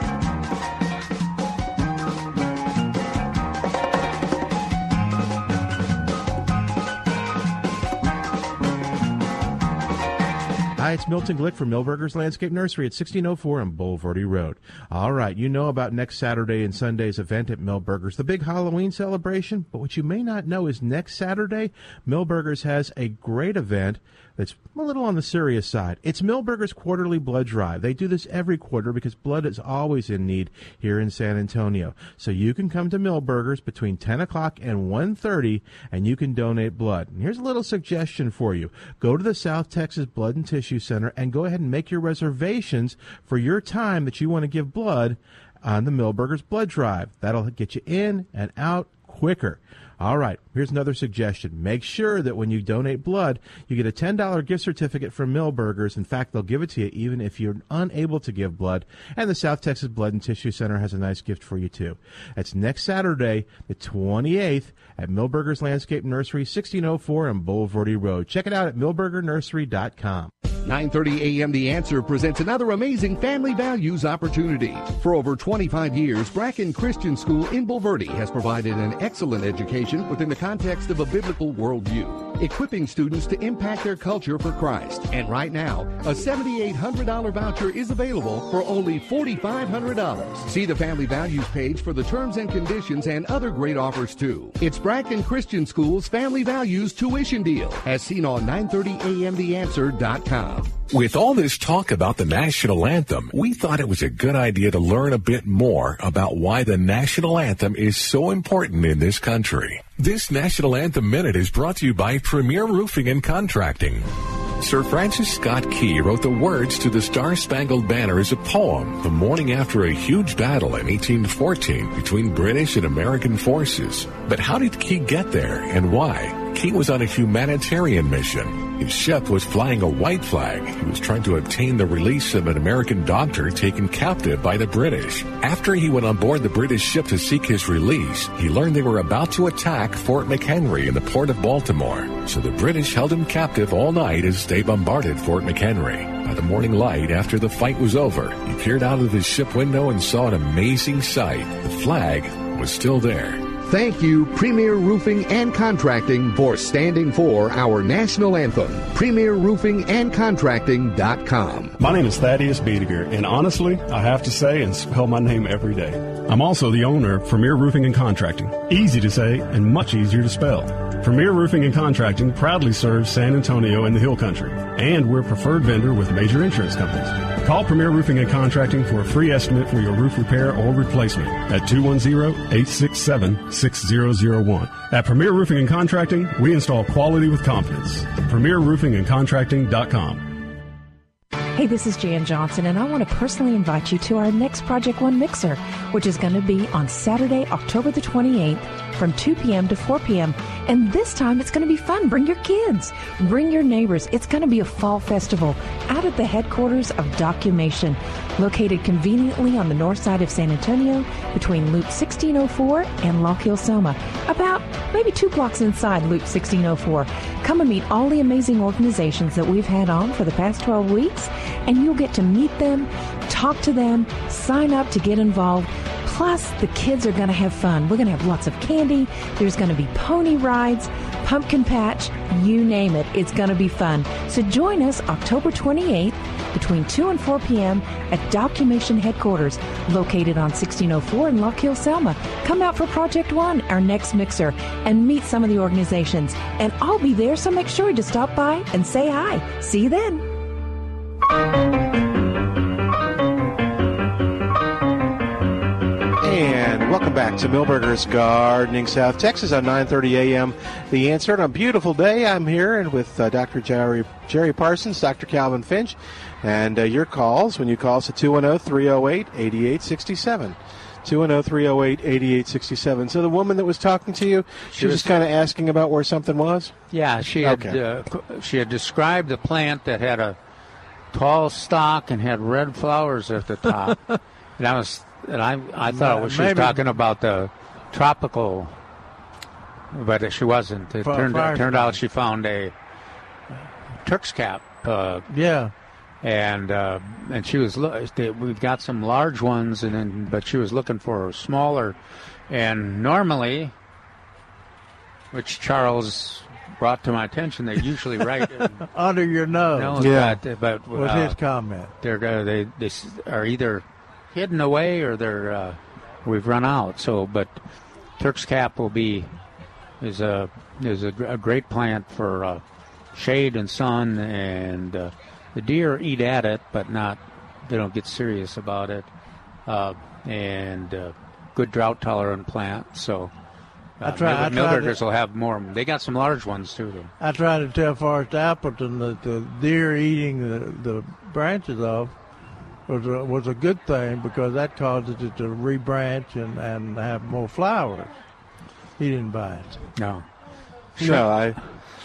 Hi, it's Milton Glick from Milberger's Landscape Nursery at 1604 on Bulverde Road. All right, you know about next Saturday and Sunday's event at Milberger's, the big Halloween celebration. But what you may not know is next Saturday, Milberger's has a great event that's a little on the serious side. It's Milberger's Quarterly Blood Drive. They do this every quarter because blood is always in need here in San Antonio. So you can come to Milberger's between 10 o'clock and 1.30 and you can donate blood. And here's a little suggestion for you. Go to the South Texas Blood and Tissue Center and go ahead and make your reservations for your time that you want to give blood on the Milberger's Blood Drive. That'll get you in and out quicker. All right, here's another suggestion. Make sure that when you donate blood, you get a $10 gift certificate from Milberger's. In fact, they'll give it to you even if you're unable to give blood. And the South Texas Blood and Tissue Center has a nice gift for you, too. That's next Saturday, the 28th, at Milberger's Landscape Nursery, 1604 on Bulverde Road. Check it out at milbergernursery.com. 9:30 a.m. The Answer presents another amazing family values opportunity. For over 25 years, Bracken Christian School in Bulverde has provided an excellent education within the context of a biblical worldview, equipping students to impact their culture for Christ. And right now, a $7,800 voucher is available for only $4,500. See the family values page for the terms and conditions and other great offers too. It's Bracken Christian School's Family Values Tuition Deal, as seen on 930amtheanswer.com. With all this talk about the national anthem, we thought it was a good idea to learn a bit more about why the national anthem is so important in this country. This National Anthem Minute is brought to you by Premier Roofing and Contracting. Sir Francis Scott Key wrote the words to the Star Spangled Banner as a poem the morning after a huge battle in 1814 between British and American forces. But how did Key get there and why? He was on a humanitarian mission. His ship was flying a white flag. He was trying to obtain the release of an American doctor taken captive by the British. After he went on board the British ship to seek his release, he learned they were about to attack Fort McHenry in the port of Baltimore. So the British held him captive all night as they bombarded Fort McHenry. By the morning light, after the fight was over, he peered out of his ship window and saw an amazing sight. The flag was still there. Thank you, Premier Roofing and Contracting, for standing for our national anthem. Premier Roofing and Contracting.com. My name is Thaddeus Beediger, and honestly, I have to say and spell my name every day. I'm also the owner of Premier Roofing and Contracting. Easy to say and much easier to spell. Premier Roofing and Contracting proudly serves San Antonio and the Hill Country, and we're a preferred vendor with major insurance companies. Call Premier Roofing and Contracting for a free estimate for your roof repair or replacement at 210-867-6001. At Premier Roofing and Contracting, we install quality with confidence. PremierRoofingandContracting.com. Hey, this is Jan Johnson, and I want to personally invite you to our next Project One Mixer, which is going to be on Saturday, October the 28th from 2 p.m. to 4 p.m. And this time it's going to be fun. Bring your kids, bring your neighbors. It's going to be a fall festival out at the headquarters of Documation, located conveniently on the north side of San Antonio between Loop 1604 and Lock Hill Selma, about maybe two blocks inside Loop 1604. Come and meet all the amazing organizations that we've had on for the past 12 weeks, and you'll get to meet them, talk to them, sign up to get involved. Plus, the kids are going to have fun. We're going to have lots of candy. There's going to be pony rides, pumpkin patch, you name it. It's going to be fun. So join us October 28th between 2 and 4 p.m. at Documation Headquarters, located on 1604 in Lock Hill, Selma. Come out for Project One, our next mixer, and meet some of the organizations. And I'll be there, so make sure to stop by and say hi. See you then. Welcome back to Milberger's Gardening, South Texas on 9:30 a.m. The answer on a beautiful day. I'm here and with uh, Dr. Jerry Jerry Parsons, Dr. Calvin Finch, and uh, your calls when you call us at 210-308-8867. 210-308-8867. So the woman that was talking to you, she, She was, was- kind of asking about where something was. Yeah, she had Okay. uh, she had described a plant that had a tall stalk and had red flowers at the top. and I was and I I thought it was, she was talking about the tropical, but she wasn't. It Fi- turned fire turned out she found a Turk's cap. Uh, Yeah. and uh, and she was we've got some large ones and then but she was looking for smaller and normally which Charles brought to my attention they usually write Under your nose. no, yeah. but, but Was uh, his comment. they're uh, they they are either hidden away or they're uh, we've run out so but Turk's cap will be is a is a, a great plant for uh, shade and sun and uh, the deer eat at it but not they don't get serious about it uh, and uh, good drought tolerant plant so uh, I try- tried Milberger's will have more they got some large ones too though. I tried to tell Forrest Appleton that the deer eating the, the branches off was a, was a good thing because that causes it to rebranch and, and have more flowers. He didn't buy it. no No, I.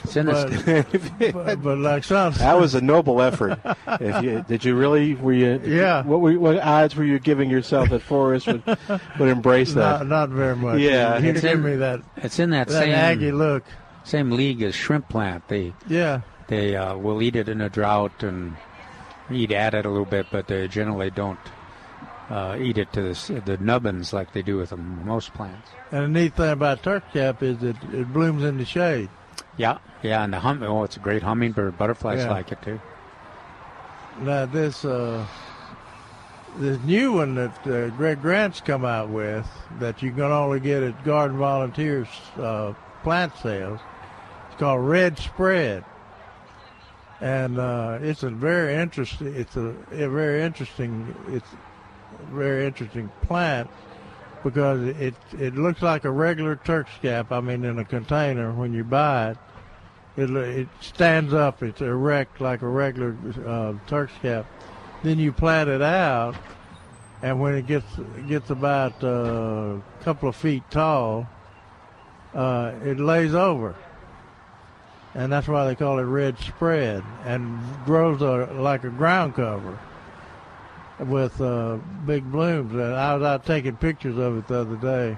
It's in But, but, but like some, That was a noble effort. If you, did you really? Were you? Yeah. What were, what odds were you giving yourself that Forrest would would embrace that? not, not very much. Yeah. he It's gave in- me that It's in that, that same Aggie look. same league as shrimp plant. They Yeah. they uh, will eat it in a drought and eat at it a little bit, but they generally don't uh, eat it to the, the nubbins like they do with most plants. And the neat thing about Turk's cap is that it blooms in the shade. Yeah, yeah, and the hum. Oh, it's a great hummingbird. Butterflies Yeah. like it too. Now this uh, this new one that uh, Greg Grant's come out with that you can only get at Garden Volunteers uh, plant sales. It's called Red Spread, and uh, it's a very interesting. It's a, a very interesting. It's a very interesting plant because it it looks like a regular Turk's cap. I mean, in a container when you buy it. It, it stands up. It's erect like a regular uh, Turk's cap. Then you plant it out, and when it gets gets about uh, a couple of feet tall, uh, it lays over, and that's why they call it red spread, and grows a, like a ground cover with uh, big blooms. And I was out taking pictures of it the other day,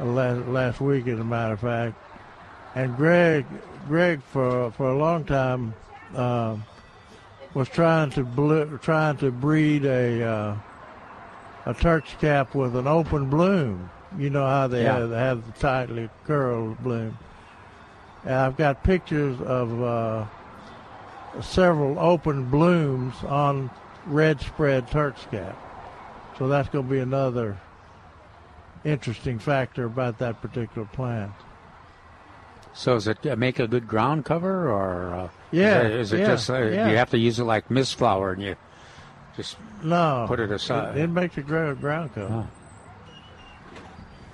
uh, last last week, as a matter of fact. And Greg, Greg, for for a long time, uh, was trying to blo- trying to breed a uh, a Turk's cap with an open bloom. You know how they Yeah. have, they have the tightly curled bloom. And I've got pictures of uh, several open blooms on red spread Turk's cap. So that's going to be another interesting factor about that particular plant. So does it uh, make a good ground cover, or uh, Yeah, is it, is it yeah, just uh, yeah. you have to use it like mistflower and you just No, put it aside? It, it makes a great ground cover.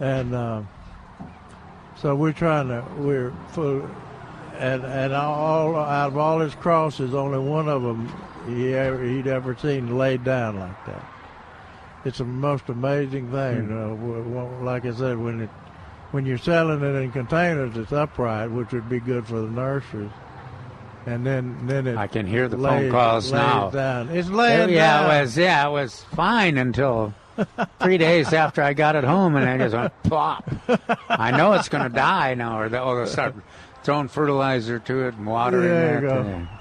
Oh. And uh, so we're trying to we're full, and and all out of all his crosses, only one of them he ever, he'd ever seen laid down like that. It's the most amazing thing. Hmm. Uh, like I said, when it when you're selling it in containers, it's upright, which would be good for the nurseries. And then, then it I can hear the phone calls lays now. Down. It's laying yeah, down. it was yeah, it was fine until three days after I got it home, and I just went plop. I know it's going to die now, or they'll start throwing fertilizer to it and watering There it.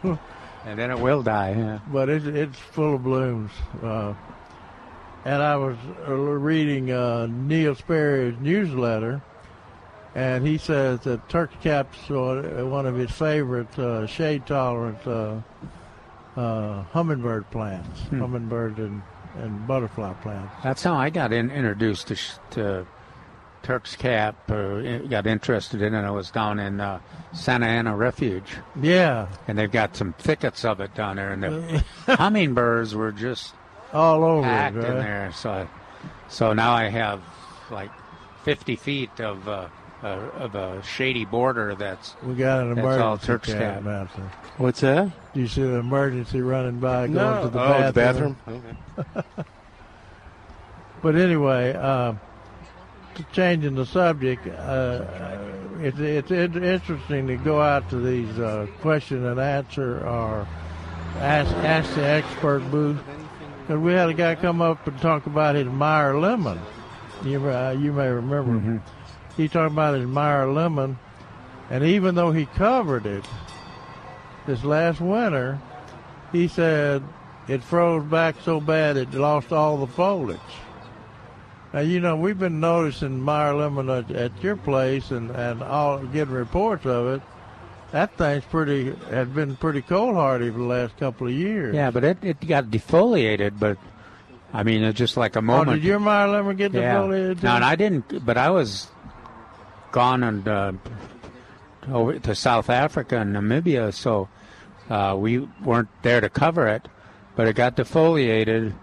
And, and then it will die. Yeah. but it, it's full of blooms. Uh, and I was uh, reading uh, Neil Sperry's newsletter, and he says that turkey caps are one of his favorite uh, shade-tolerant uh, uh, hummingbird plants, Hmm. hummingbird and, and butterfly plants. That's how I got in, introduced to, to Turk's Cap. Uh, got interested in it. I was down in uh, Santa Ana Refuge. Yeah. And they've got some thickets of it down there, and the hummingbirds were just all over it, packed in there. So, I, so now I have like 50 feet of uh, uh, of a shady border that's We got an that's emergency all Turk's cab, Cap. Manson. What's that? Do you see the emergency running by going No. to the Oh, the bathroom? bathroom? but anyway, uh, changing the subject, uh, it's it's it's interesting to go out to these uh, question and answer or ask ask the expert booth. Because we had a guy come up and talk about his Meyer lemon. You uh, you may remember. He talked about his Meyer lemon, and even though he covered it this last winter, he said it froze back so bad it lost all the foliage. Now you know we've been noticing Meyer lemon at, at your place and and all getting reports of it. That thing's pretty had been pretty cold hardy for the last couple of years. Yeah, but it, it got defoliated, but I mean, it's just like a Oh, moment. did your Meyer lemon get yeah. defoliated? No, and I didn't, but I was gone and uh, over to South Africa and Namibia, so uh, we weren't there to cover it, but it got defoliated.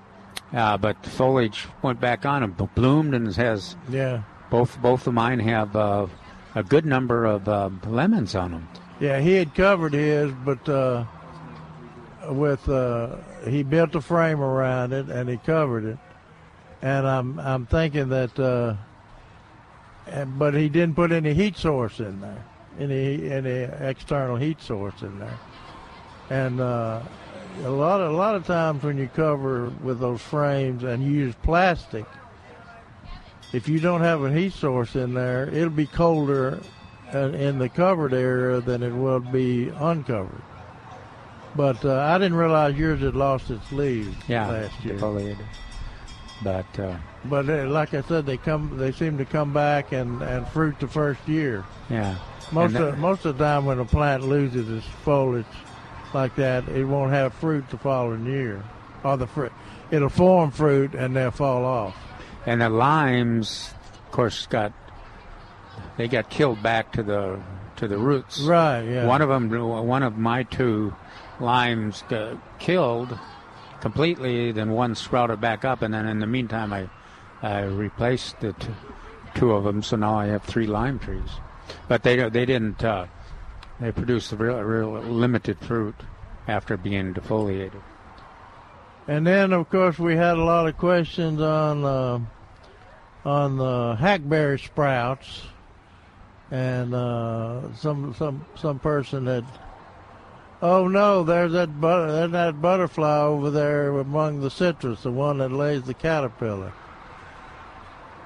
Uh, but the foliage went back on and bloomed and has Yeah. both both of mine have uh, a good number of uh, lemons on them. Yeah, he had covered his, but uh, with uh, he built a frame around it and he covered it. And I'm I'm thinking that, uh, but he didn't put any heat source in there, any any external heat source in there. And uh, a lot of, a lot of times when you cover with those frames and you use plastic, if you don't have a heat source in there, it'll be colder uh, in the covered area than it will be uncovered. But uh, I didn't realize yours had lost its leaves Yeah, last year. defoliated. But uh, But uh, like I said, they come, they seem to come back and, and fruit the first year. yeah, Most And of, most of the time when a plant loses its foliage like that, it won't have fruit the following year, or the fruit. It'll form fruit and they'll fall off. And the limes, of course, got they got killed back to the to the roots. Right, yeah. One of them, one of my two limes got killed completely. Then one sprouted back up, and then in the meantime, I I replaced the t- two of them. So now I have three lime trees. But they they didn't. Uh, they produced a real, real limited fruit after being defoliated. And then, of course, we had a lot of questions on uh, on the hackberry sprouts, and uh, some some some person had. Oh no! There's that but- there's that butterfly over there among the citrus, the one that lays the caterpillar.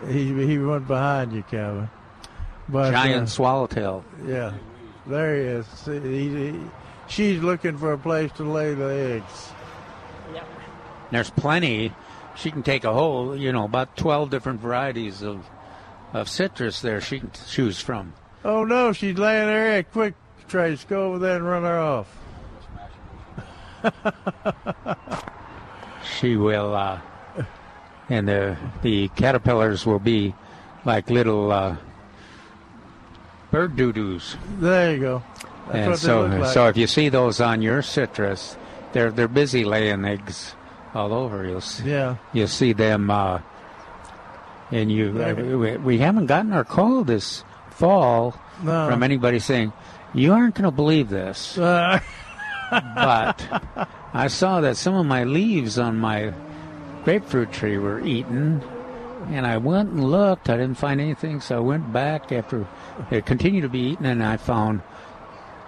He he went behind you, Kevin. But Giant uh, swallowtail. yeah, there he is. He- he- she's looking for a place to lay the eggs. Yep. There's plenty. She can take a whole, you know, about 12 different varieties of of citrus there she can choose from. Oh no, she's laying her egg. Quick, Trace, go over there and run her off. She will, uh, and the the caterpillars will be like little uh, bird doo-doos. There you go. That's and so, like. so if you see those on your citrus, they're they're busy laying eggs all over. You'll see, Yeah. you'll see them. Uh, and you, uh, we, we haven't gotten our call this fall No. from anybody saying you aren't going to believe this. Uh, but I saw that some of my leaves on my grapefruit tree were eaten, and I went and looked. I didn't find anything, so I went back after it continued to be eaten, and I found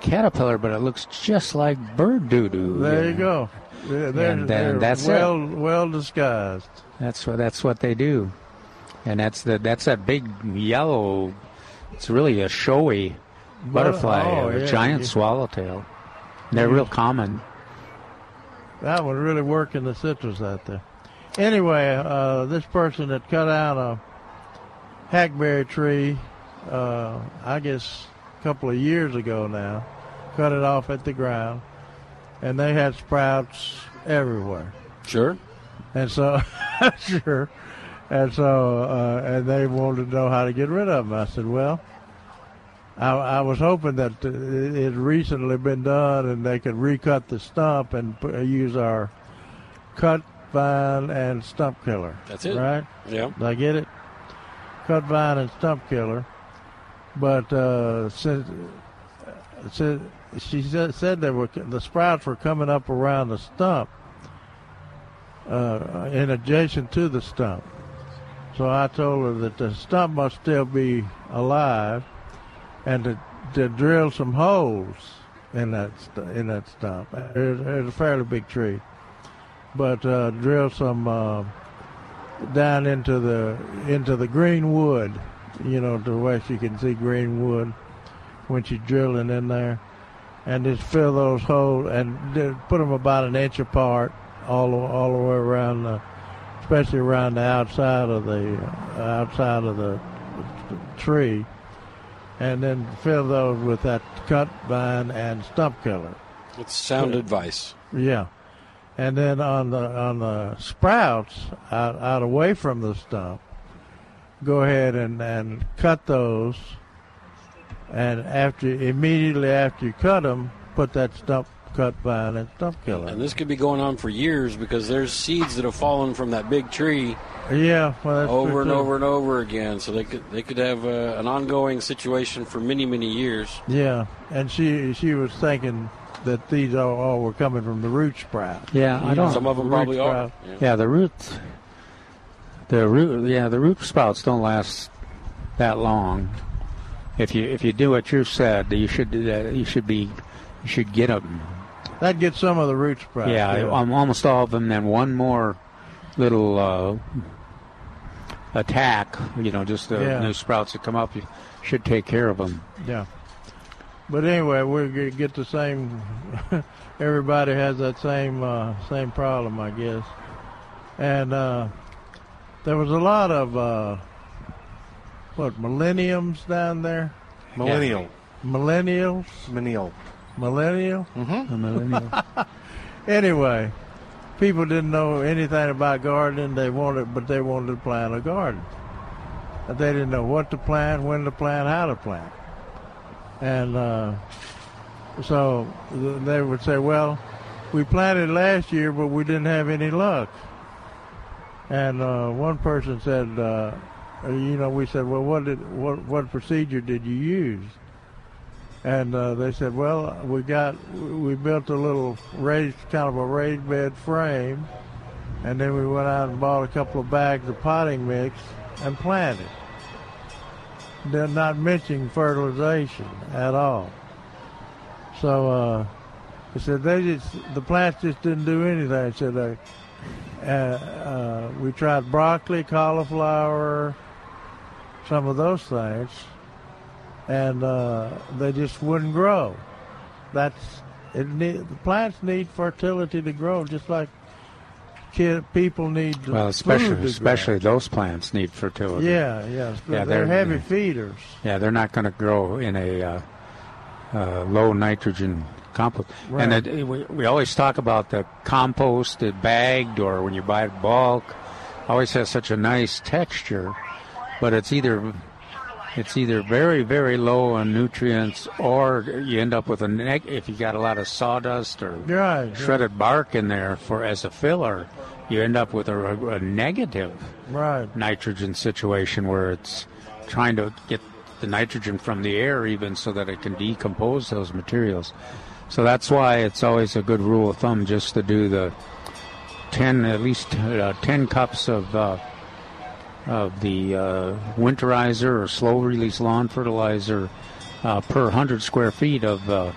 caterpillar, but it looks just like bird doo doo. There you go. They're, they're, And, uh, they're that's it. well well disguised. That's what that's what they do, and that's the that's that big yellow. It's really a showy butterfly, oh, a yeah, giant you- swallowtail. They're real common. That would really work in the citrus out there. Anyway, uh, this person had cut out a hackberry tree, uh, I guess a couple of years ago now, cut it off at the ground, and they had sprouts everywhere. Sure. And so, sure. And so, uh, and they wanted to know how to get rid of them. I said, well, I, I was hoping that uh, it had recently been done and they could recut the stump and put, use our cut vine and stump killer. That's it. Right? Yeah. Did I get it? Cut vine and stump killer. But uh, since, since she said, said they were the sprouts were coming up around the stump, uh, in adjacent to the stump. So I told her that the stump must still be alive, and to, to drill some holes in that st- in that stump. It's, it's a fairly big tree, but uh, drill some uh, down into the into the green wood, you know, to where she can see green wood when she's drilling in there, and just fill those holes and put them about an inch apart all the, all the way around the, especially around the outside of the uh, outside of the tree, and then fill those with that cut vine and stump killer. It's sound advice. Yeah, and then on the on the sprouts out, out away from the stump, go ahead and, and cut those, and after immediately after you cut them, put that stump cut vine and stump killer. And this could be going on for years because there's seeds that have fallen from that big tree Yeah, well, that's over true, and too. over and over again. So they could they could have uh, an ongoing situation for many many years. Yeah, and she she was thinking that these all, all were coming from the root sprout. Yeah, I don't. Some of them The root probably are. sprout. Yeah, the roots. The root, yeah, the root sprouts don't last that long. If you if you do what you said, you should uh, you should be you should get them. That gets some of the root sprouts. yeah, um, almost all of them. Then one more little uh, attack. You know, just the Yeah. new sprouts that come up. You should take care of them. Yeah. But anyway, we are get the same. everybody has that same uh, same problem, I guess. And uh, there was a lot of uh, what millenniums down there. Millennial. Millennials. Millennial. Millennial. Mm-hmm. A millennial. Anyway, people didn't know anything about gardening. They wanted, but they wanted to plant a garden. They didn't know what to plant, when to plant, how to plant. And uh, so they would say, "Well, we planted last year, but we didn't have any luck." And uh, one person said, uh, "You know," we said, "Well, what did what what procedure did you use?" And uh, they said, "Well, we got we built a little raised kind of a raised bed frame, and then we went out and bought a couple of bags of potting mix and planted." they're not mentioning fertilization at all. So uh, he said they just the plants just didn't do anything. He said uh, uh, uh, we tried broccoli, cauliflower, some of those things, and uh, they just wouldn't grow. That's it. Need, the plants need fertility to grow, just like kid people need. Well, especially to grow. especially those plants need fertility. Yeah, yeah. Yeah, they're, they're- heavy feeders. Yeah, they're not going to grow in a uh, uh, low nitrogen compost. Right. And it, we, we always talk about the compost, it bagged, or when you buy it bulk, always has such a nice texture, but it's either it's either very very low on nutrients, or you end up with a neg. If you got a lot of sawdust or Right, right. shredded bark in there for as a filler, you end up with a, a negative Right. nitrogen situation where it's trying to get the nitrogen from the air even so that it can decompose those materials. So that's why it's always a good rule of thumb just to do the 10 at least uh, 10 cups of uh, of the uh, winterizer or slow release lawn fertilizer uh, per 100 square feet of uh,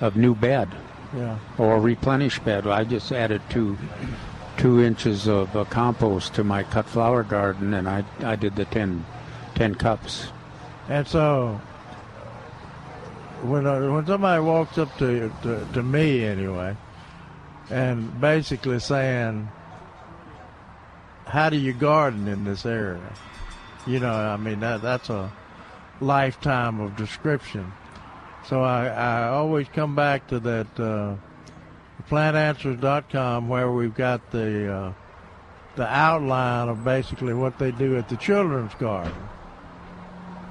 of new bed Yeah. or replenish bed. I just added two two inches of uh, compost to my cut flower garden, and I I did the 10, 10 cups. And so, when uh, when somebody walks up to, to to me anyway, and basically saying, "How do you garden in this area?" You know, I mean that that's a lifetime of description. So I, I always come back to that uh, plantanswers.com where we've got the uh, the outline of basically what they do at the children's garden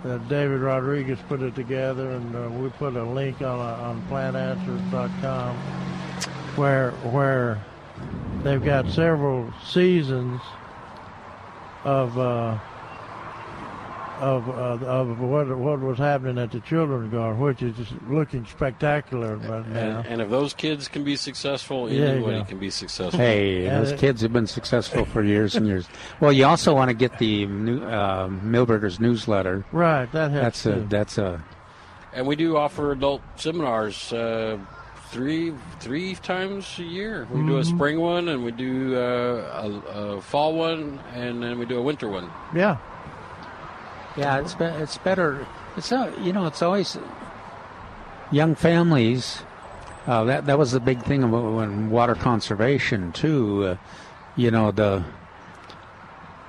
uh, David Rodriguez put it together, and uh, we put a link on uh, on plantanswers.com where where they've got several seasons of uh, of uh, of what what was happening at the children's garden, which is just looking spectacular right now. And, and if those kids can be successful, There anybody can be successful. Hey, And those it- kids have been successful for years and years. Well, you also want to get the new uh, Milberger's newsletter. Right, that helps That's a that's a And we do offer adult seminars uh, three three times a year. We do a Mhm. spring one, and we do uh, a, a fall one, and then we do a winter one. Yeah. Yeah, it's be, it's better. It's uh, you know, it's always young families. Uh, that that was the big thing about when water conservation too. Uh, you know the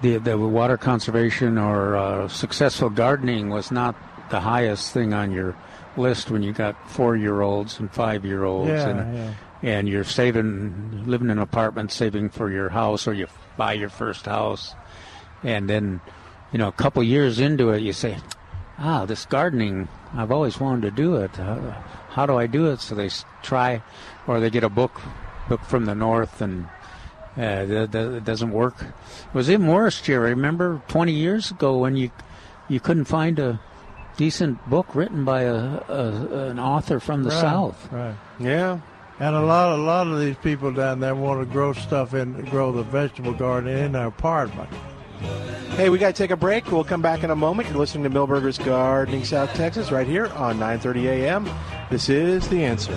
the the water conservation or uh, successful gardening was not the highest thing on your list when you got four year olds and five year olds Yeah, and yeah. and you're saving living in an apartment saving for your house or you buy your first house. And then you know a couple years into it you say ah this gardening i've always wanted to do it. How, how do i do it? So they try or they get a book book from the north and uh, that, that it doesn't work. It was even worse jerry remember 20 years ago when you you couldn't find a decent book written by a, a an author from the Right, south Right. Yeah. And a lot, a lot of these people down there want to grow stuff in, grow the vegetable garden in their apartment. Hey, we got to take a break. We'll come back in a moment. You're listening to Milberger's Gardening South Texas right here on 9:30 a.m. This is the answer.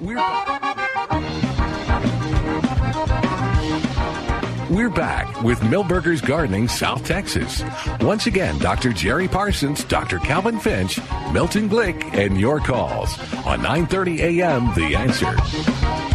We're back with Milberger's Gardening South Texas. Once again, Dr. Jerry Parsons, Dr. Calvin Finch, Milton Glick, and your calls on 9:30 a.m. The Answer.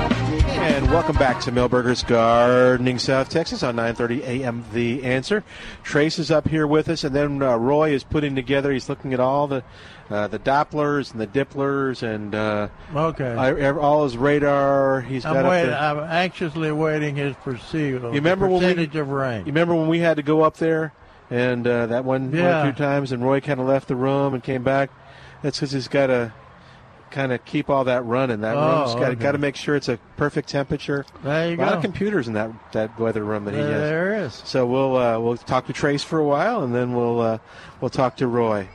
And welcome back to Milberger's Gardening South Texas on 9:30 a.m. The Answer. Trace is up here with us, and then uh, Roy is putting together. He's looking at all the uh, the Dopplers and the Dipplers and uh, Okay. I- all his radar. He's got I'm, there. I'm anxiously waiting his perceived. You remember when we percentage of rain? You remember when we had to go up there and uh, that one, one Yeah. or two times, and Roy kind of left the room and came back. That's because he's got to kind of keep all that running. That Oh, room's got okay. to make sure it's a perfect temperature. There you go. a lot of computers in that that weather room that he There- has. there is. So we'll uh, we'll talk to Trace for a while, and then we'll uh, we'll talk to Roy.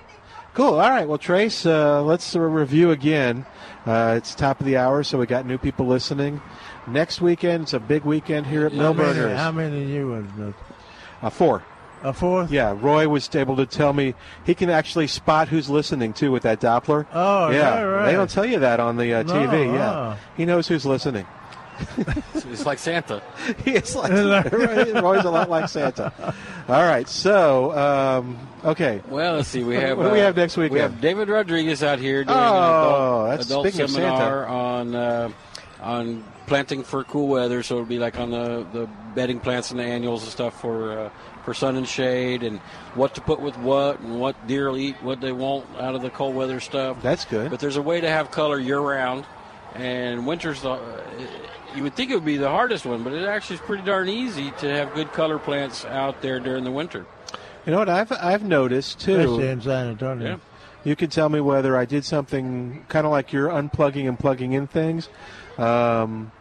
Cool. All right. Well, Trace, uh, let's uh, review again. Uh, it's top of the hour, so we got new people listening. Next weekend, it's a big weekend here at Milberger's. how many you was Uh, four. A fourth? Yeah, Roy was able to tell me he can actually spot who's listening too with that Doppler. Oh, yeah. that right? They don't tell you that on the uh, TV. ah. Yeah, he knows who's listening. It's like Santa. he is like Roy's a lot like Santa. All right, so um, okay. Well, let's see. We have what do we uh, have next weekend? We have David Rodriguez out here doing Oh, an that's- adult, adult speaking of seminar on uh, on planting for cool weather. So it'll be like on the, the bedding plants and the annuals and stuff for uh, for sun and shade, and what to put with what, and what deer will eat, what they won't out of the cold weather stuff. That's good. But there's a way to have color year round, and winter's the. You would think it would be the hardest one, but it actually is pretty darn easy to have good color plants out there during the winter. You know what I've I've noticed too. Especially in San Antonio. Yeah. You can tell me whether I did something kind of like you're unplugging and plugging in things. Um,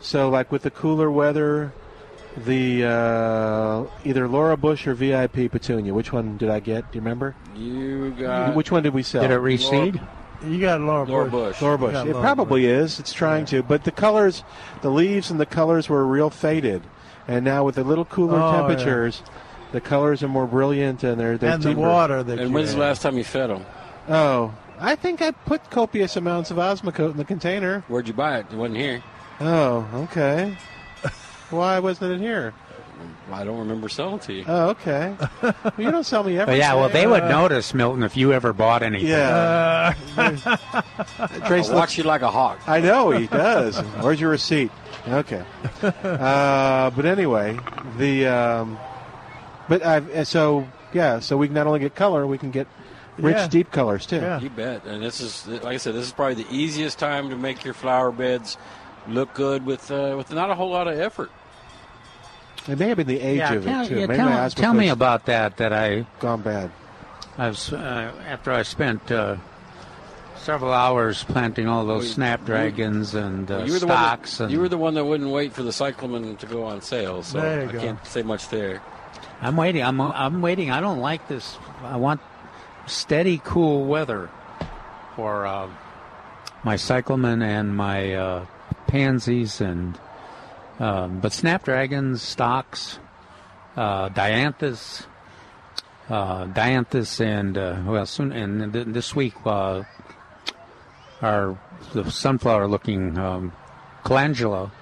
so, like with the cooler weather, the uh, either Laura Bush or VIP Petunia. Which one did I get? Do you remember? You got Which one did we sell? Did it reseed? You got Laura, Laura Bush. Bush. Laura Bush. It Laura probably is. It's trying to, but the colors, the leaves and the colors were real faded, and now with the little cooler Oh, yeah. temperatures, the colors are more brilliant and they're, they're And the water that And when's the last time you fed them? Oh, I think I put copious amounts of Osmocote in the container. Where'd you buy it? It wasn't here. Oh, okay. Why wasn't it in here? I don't remember selling to you. Oh, okay. Well, you don't sell me But everything. yeah, well, they would notice, Milton, if you ever bought anything. Yeah. Trace I watch you like a hawk. I know he does. Where's your receipt? Okay. Uh, but anyway, the um, but I've so yeah, so we can not only get color, we can get rich, Yeah. deep colors too. Yeah. You bet. And this is, like I said, this is probably the easiest time to make your flower beds look good with uh, with not a whole lot of effort. It may have been the age Yeah, of tell, it too. yeah, Maybe tell- tell me about that. That I gone bad. I was uh, after I spent uh, several hours planting all those Well, snapdragons and uh, you were the stocks. that, and you were the one that wouldn't wait for the cyclamen to go on sale, so I go. can't say much there. I'm waiting. I'm I'm waiting. I don't like this. I want steady, cool weather for uh, my cyclamen and my uh, pansies and um, but snapdragons, stocks, uh, dianthus, uh, dianthus, and uh, well, soon and th- this week uh, are the sunflower-looking um, calendula.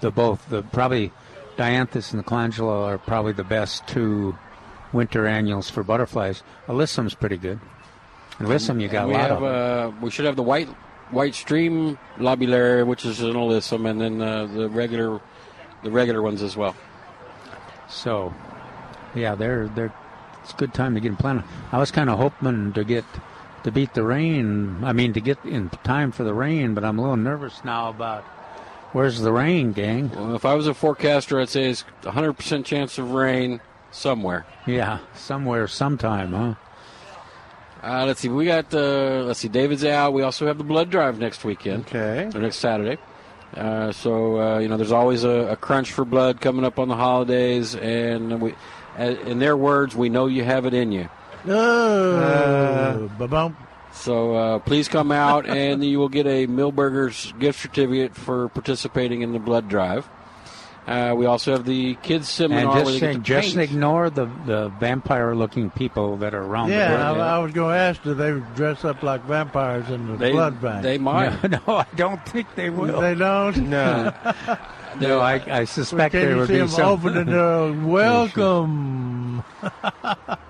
The both the probably dianthus and the calendula are probably the best two winter annuals for butterflies. Alyssum's pretty good. Alyssum, you got And a lot have, of. uh, we should have the white white stream lobularia, which is an alyssum, and then uh, the regular the regular ones as well. So, yeah, they're they're. It's a good time to get in planted. I was kind of hoping to get to beat the rain. I mean, to get in time for the rain, but I'm a little nervous now about where's the rain, gang. Well, if I was a forecaster, I'd say it's 100% chance of rain somewhere. Yeah, somewhere, sometime, huh? Uh, let's see. We got uh, let's see. David's out. We also have the blood drive next weekend. Okay. Or next Saturday. Uh, so uh, you know, there's always a, a crunch for blood coming up on the holidays, and we, uh, in their words, we know you have it in you. Oh, ba-bum. So uh, please come out, and you will get a Milberger's gift certificate for participating in the blood drive. Uh, we also have the kids seminar And where just, they get to just ignore the, the vampire looking people that are around Yeah, blood. I, I was going to ask, do they dress up like vampires in the They- blood bank? they might. No, no, I don't think they will. They don't? No. No, I, I suspect Can there you would see be them some. opening their welcome?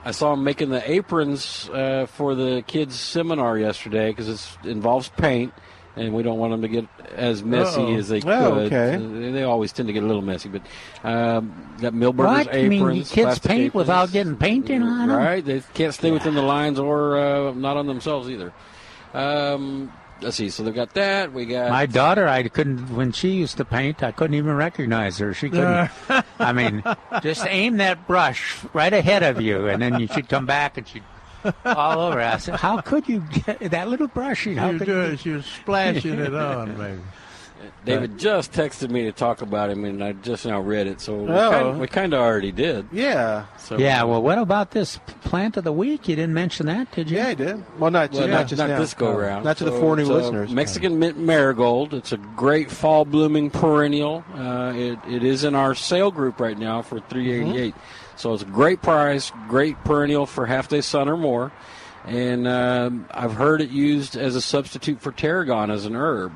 I saw them making the aprons uh, for the kids seminar yesterday because it involves paint, and we don't want them to get as messy Uh-oh. as they could. Oh, okay. Uh, They always tend to get a little messy, but um, got Milberger's What? aprons. You mean kids paint aprons. without getting painting on them? Right, they can't stay within the lines or uh, not on themselves either. Um, let's see. So they've got that. We got My daughter, I couldn't when she used to paint. I couldn't even recognize her. She couldn't. I mean, just aim that brush right ahead of you, and then you should come back and she'd all over. I said, "How could you get that little brush? She How was, could doing, you?" she was splashing it on, maybe. David just texted me to talk about him, and I just now read it. So we Oh. kind- we kind of already did. Yeah. So yeah, well, what about this plant of the week? You didn't mention that, did you? Yeah, I did. Well, not, Well, not just now. this go round. Not to the four new listeners. Mexican mint marigold. It's a great fall blooming perennial. Uh, it, it is in our sale group right now for three eighty eight. So it's a great price, great perennial for half day sun or more. And um, I've heard it used as a substitute for tarragon as an herb.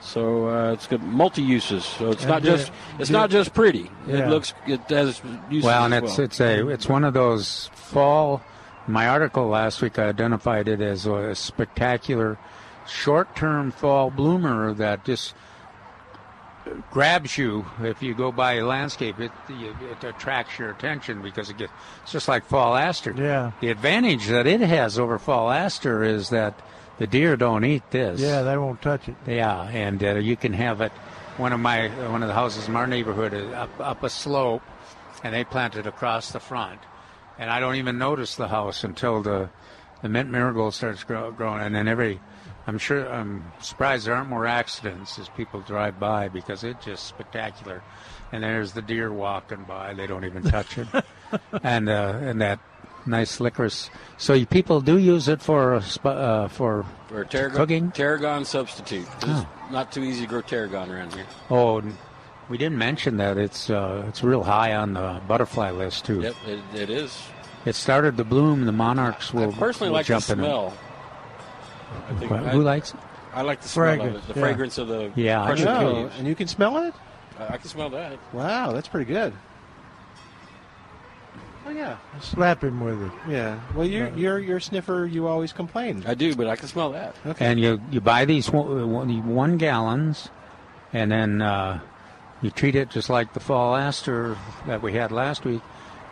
So uh, it's got multi uses. So it's And not do- just it's do- not just pretty. Yeah. It looks it has uses well, and as it's well. it's a it's one of those fall. My article last week I identified it as a spectacular short-term fall bloomer that just grabs you if you go by a landscape. It it attracts your attention because it gets it's just like fall aster. Yeah. The advantage that it has over fall aster is that the deer don't eat this. Yeah, they won't touch it. Yeah, and uh, you can have it. One of my one of the houses in our neighborhood is up up a slope, and they plant it across the front, and I don't even notice the house until the the mint marigold starts grow, growing, and then every. I'm sure I'm surprised there aren't more accidents as people drive by because it's just spectacular. And there's the deer walking by; they don't even touch it, and uh, and that nice licorice. So you, people do use it for uh, uh, for For tarragon, cooking. tarragon substitute. It's Oh. not too easy to grow tarragon around here. Oh, we didn't mention that it's uh, it's real high on the butterfly list too. Yep, it, it is. It started to bloom. The monarchs will I personally will like the jump in it. Smell. I think Wh- I- Who likes it? I like the smell of Fragrance, it, the yeah. fragrance of the Yeah, I crushed do too. leaves. and you can smell it? I I can smell that. Wow, that's pretty good. Oh yeah. Slap him with it. Yeah. Well, you're you're your sniffer. You always complain. I do, but I can smell that. Okay. And you you buy these one, one- one gallons, and then uh, you treat it just like the fall aster that we had last week,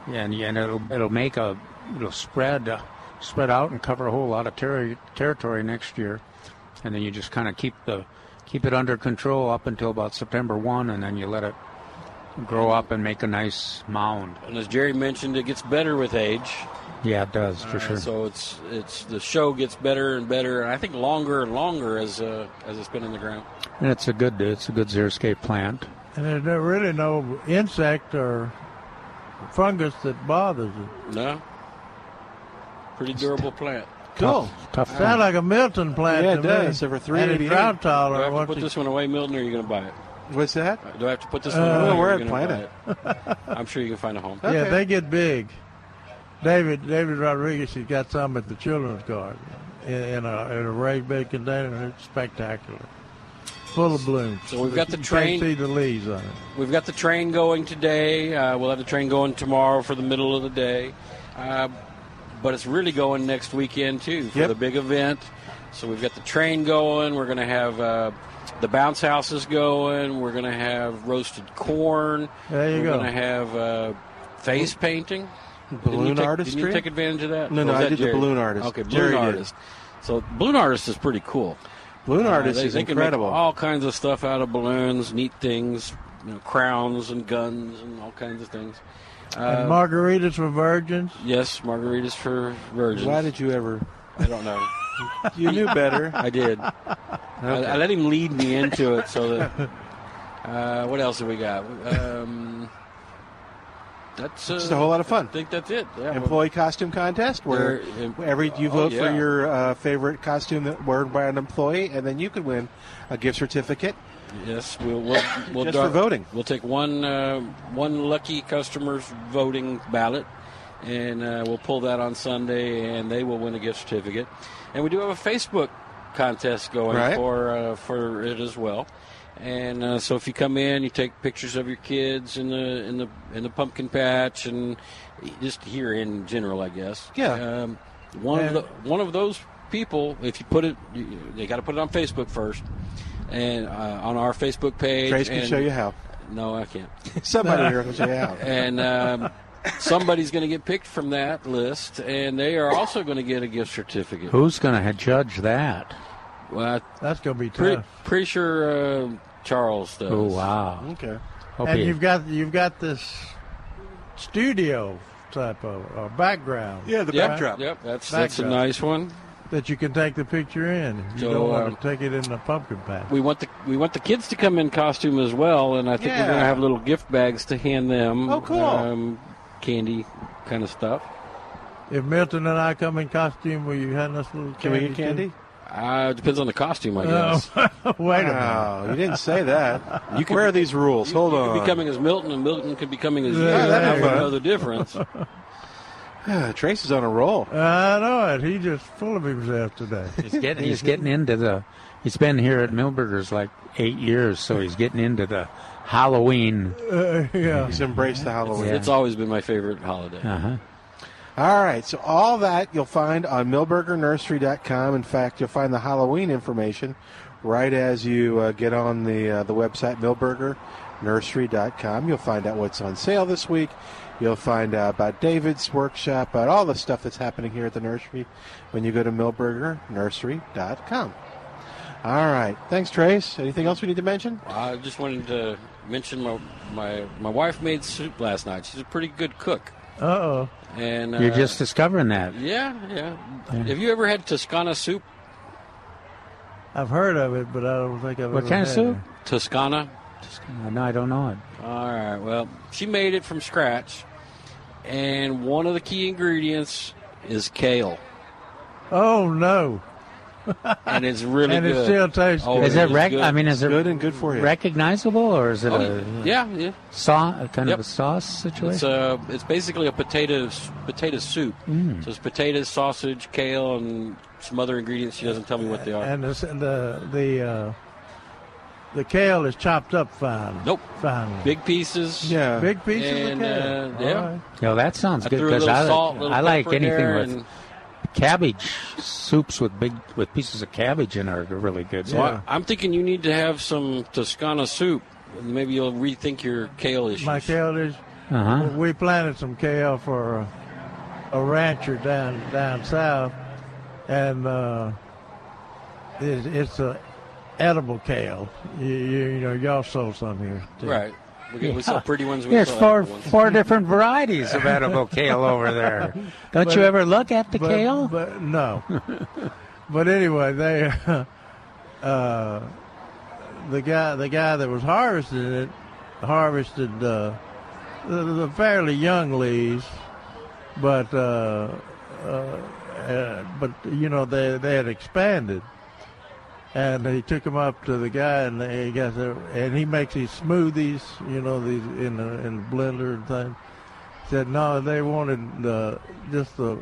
and, and it'll it'll make a it'll spread uh, spread out and cover a whole lot of terri territory next year, and then you just kind of keep the keep it under control up until about September one, and then you let it grow up and make a nice mound. And as Jerry mentioned, it gets better with age. Yeah, it does for Uh, sure. So it's it's the show gets better and better, and I think longer and longer as uh, as it's been in the ground. And it's a good it's a good xeriscape plant. And there's really no insect or fungus that bothers it. No, pretty durable plant. Cool. Tough. Sound like a Milton plant Yeah, to it me. does. Over And it's 388. drought Do I tolerant. have to put it- this one away, Milton, or are you going to buy it? What's that? Do I have to put this Uh, one away? I don't know or where are I'd you gonna plant buy it? I'm sure you can find a home. Yeah, Okay. they get big. David David Rodriguez, he's got some at the children's garden in, in a in a raised bed container. It's spectacular, full of blooms. So we've got the You train- Can't see the leaves on it. We've got the train going today. Uh, we'll have the train going tomorrow for the middle of the day. Uh, but it's really going next weekend, too, for Yep. the big event. So we've got the train going. We're going to have uh, the bounce houses going. We're going to have roasted corn. There you We're go. going to have uh, face painting. Balloon take, artistry? Didn't you take advantage of that? No, no, I did the balloon artist. Okay, balloon Jerry did. artist. So balloon artist is pretty cool. Balloon Uh, artist they, is they incredible. All kinds of stuff out of balloons, neat things, you know, crowns and guns and all kinds of things. Uh, and margaritas for virgins. yes, margaritas for virgins. Why did you ever? I don't know. You knew better. I did. I, I let him lead me into it so that. Uh, what else have we got? Um, that's uh, Just a whole lot of fun. I think that's it. Yeah, well, Employee costume contest where There- every you Oh, vote yeah. for your uh, favorite costume that worn by an employee, and then you could win a gift certificate. Yes, we'll we'll, we'll Just for voting. We'll take one uh, one lucky customer's voting ballot, and uh, we'll pull that on Sunday, and they will win a gift certificate. And we do have a Facebook contest going Right. for uh, for it as well. And uh, so if you come in, you take pictures of your kids in the in the in the pumpkin patch, and just here in general, I guess. Yeah. Um, one of the, one of those people, if you put it, you, they got to put it on Facebook first, and uh, on our Facebook page. Trace can and- show you how. No, I can't. Somebody here can show you how. And um, somebody's going to get picked from that list, and they are also going to get a gift certificate. Who's going to judge that? Well, That's going to be pretty, tough. pretty sure uh, Charles does. Oh wow! Okay. Hope and you- you've got you've got this studio type of or background. Yeah, the Yep, backdrop. Yep, that's that's a nice one. That you can take the picture in. You So, don't want um, to take it in the pumpkin patch. We want the we want the kids to come in costume as well, and I think we're going to have little gift bags to hand them. Oh, cool. Um, candy kind of stuff. If Milton and I come in costume, will you hand us a little Can we get candy? candy? Uh, depends on the costume, I Oh, guess. Wait a Wow, minute. you didn't say that. You could- Where are these rules? Hold you on. could be coming as Milton, and Milton could be coming as you. That'd be fun. know the difference. Trace is on a roll. I know it. He's just full of himself today. He's getting he's getting into the. He's been here at Milberger's like eight years, so he's getting into the Halloween. Uh, yeah. He's embraced the Halloween. It's always been my favorite holiday. Uh huh. All right, so all that you'll find on milbergernursery.com. In fact, you'll find the Halloween information right as you uh, get on the uh, the website milbergernursery.com. You'll find out what's on sale this week. You'll find out about David's workshop, about all the stuff that's happening here at the nursery when you go to milbergernursery.com. All right, thanks, Trace. Anything else we need to mention? I just wanted to mention my my my wife made soup last night. She's a pretty good cook. Uh oh. And uh, You're just discovering that. yeah, yeah, Yeah. Have you ever had Toscana soup? I've heard of it, but I don't think I've What ever kind of soup? it. Toscana. No, I don't know it. All right. Well, she made it from scratch, and one of the key ingredients is kale, Oh no! and it's really and good. it still tastes Oh, good. Is it is rec- good. I mean, is it Good and good for you. recognizable, or is it Oh, a yeah, yeah. sauce, a kind Yep. of a sauce situation? It's uh, it's basically a potato potato soup. Mm. So it's potatoes, sausage, kale, and some other ingredients. She doesn't tell me what they are. And the the the, uh, the kale is chopped up fine. Nope. Fine. Big pieces. Yeah. Big pieces And, of kale. uh, yeah. right. Yeah, that sounds I good because I, salt, I like anything with and- cabbage soups with big with pieces of cabbage in are really good. So I, I'm thinking you need to have some Toscana soup. Maybe you'll rethink your kale issues. My kale is. Uh-huh. We planted some kale for a, a rancher down down south, and uh, it, it's a edible kale. You, you, you know, y'all sold some here. Too. Right. We, get, we saw pretty ones. We There's saw four four different varieties of edible kale over there. Don't But- you ever look at the but, kale? But no. but anyway, they uh, the guy the guy that was harvesting it harvested uh, the, the fairly young leaves, but uh, uh, uh, but you know they they had expanded. And he took them up to the guy, and he got the, and he makes these smoothies, you know, these in a, in blender and things. Said no, they wanted the just the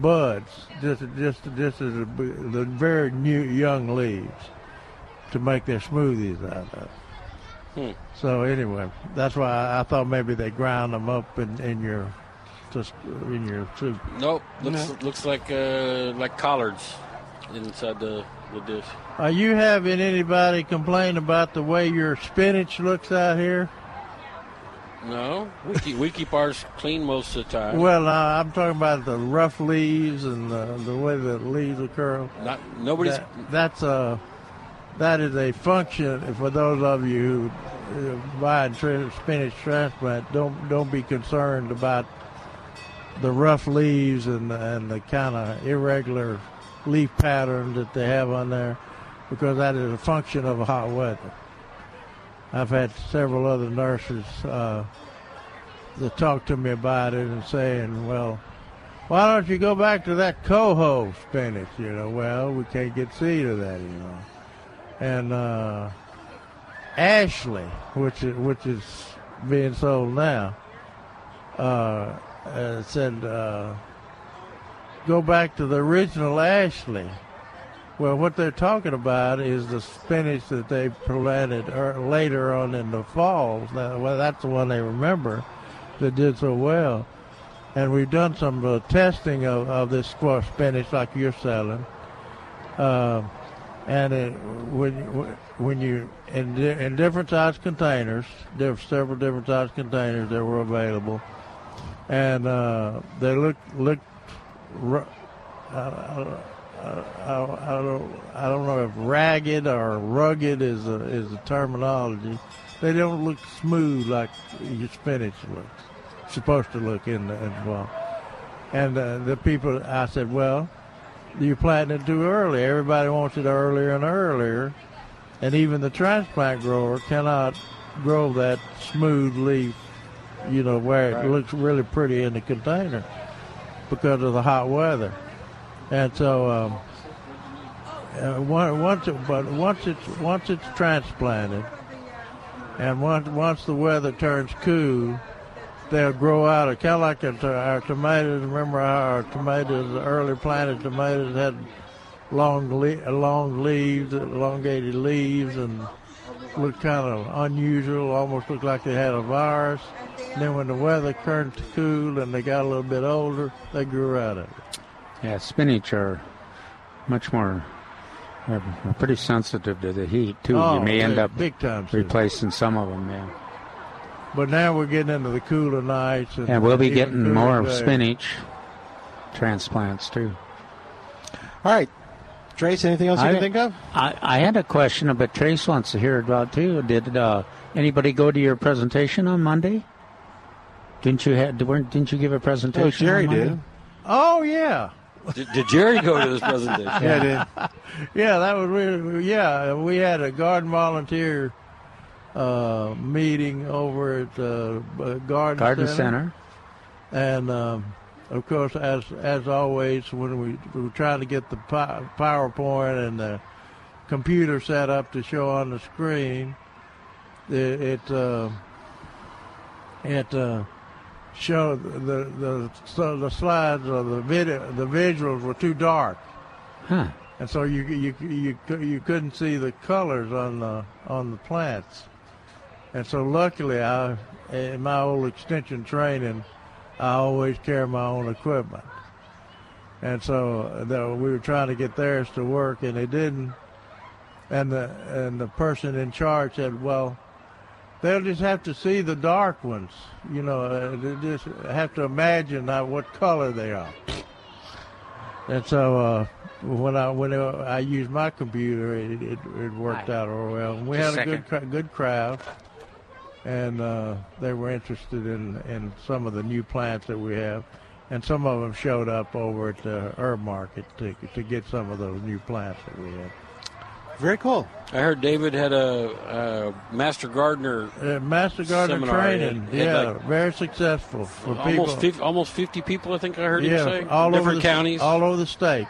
buds, just just just as the very new young leaves to make their smoothies out of. Hmm. So anyway, that's why I, thought maybe they ground them up in, in your just in your soup. Nope. Looks looks like uh, like collards inside the, the dish. Are you having anybody complain about the way your spinach looks out here? No, we keep, we keep ours clean most of the time. Well, uh, I'm talking about the rough leaves and the, the way the leaves are curled. Not nobody's. That, that's a that is a function for those of you who buy spinach transplant. Don't don't be concerned about the rough leaves and and the kind of irregular leaf pattern that they have on there, because that is a function of hot weather. I've had several other nurses uh, that talk to me about it and saying, "Well, why don't you go back to that coho spinach?" You know, well, we can't get seed of that, you know. And uh, Ashley, which is which is being sold now, uh, uh, said, uh, "Go back to the original Ashley." Well, what they're talking about is the spinach that they planted er, later on in the fall. Well, that's the one they remember that did so well. And we've done some uh, testing of, of this squash spinach like you're selling. Uh, and it, when when you in, in different size containers, there were several different size containers that were available, and uh, they look look. Uh, I, I don't I don't know if ragged or rugged is a, is the terminology. They don't look smooth like your spinach looks supposed to look in the, in the fall. And uh, the people, I said, well, you're planting it too early. Everybody wants it earlier and earlier, and even the transplant grower cannot grow that smooth leaf, you know, where it Right. looks really pretty in the container because of the hot weather. And so, um, uh, once it, but once it's once it's transplanted, and once once the weather turns cool, they'll grow out. Of, kind of like our, our tomatoes. Remember our tomatoes, the early planted tomatoes, had long le- long leaves, elongated leaves, and looked kind of unusual. Almost looked like they had a virus. And then when the weather turned cool and they got a little bit older, they grew out of it. Yeah, spinach are much more. Are are pretty sensitive to the heat too. Oh, you may end up big time replacing some of them. Yeah, But now we're getting into the cooler nights, and, and we'll be getting more of days. spinach transplants too. All right, Trace. Anything else you I- can think of? I, I had a question but Trace wants to hear about too. Did uh, anybody go to your presentation on Monday? Didn't you have? Didn't you give a presentation? Oh, Jerry on did. Oh yeah. Did, did Jerry go to this presentation? Yeah, yeah, that was really yeah. We had a garden volunteer uh, meeting over at uh, uh, Garden, Garden Center. and um, of course, as as always, when we, we were trying to get the PowerPoint and the computer set up to show on the screen, it it, uh, it uh, showed the the so the slides or the video the visuals were too dark Huh. and so you you you you couldn't see the colors on the on the plants. And so luckily, I in my old extension training, I always carry my own equipment. And so the, we were trying to get theirs to work, and it didn't. And the and the person in charge said, "Well, they'll just have to see the dark ones. You know, uh, they just have to imagine how, what color they are." And so uh, when I when I used my computer, it, it, it worked Hi. out real well. We Just had a a good good crowd, and uh, they were interested in, in some of the new plants that we have, and some of them showed up over at the herb market to to get some of those new plants that we have. Very cool. I heard David had a, a master gardener. Uh, Master Gardener seminar. training, He had yeah, like very successful for people. almost 50, almost 50 people, I think I heard yeah, him say. all different over the, counties. all over the state.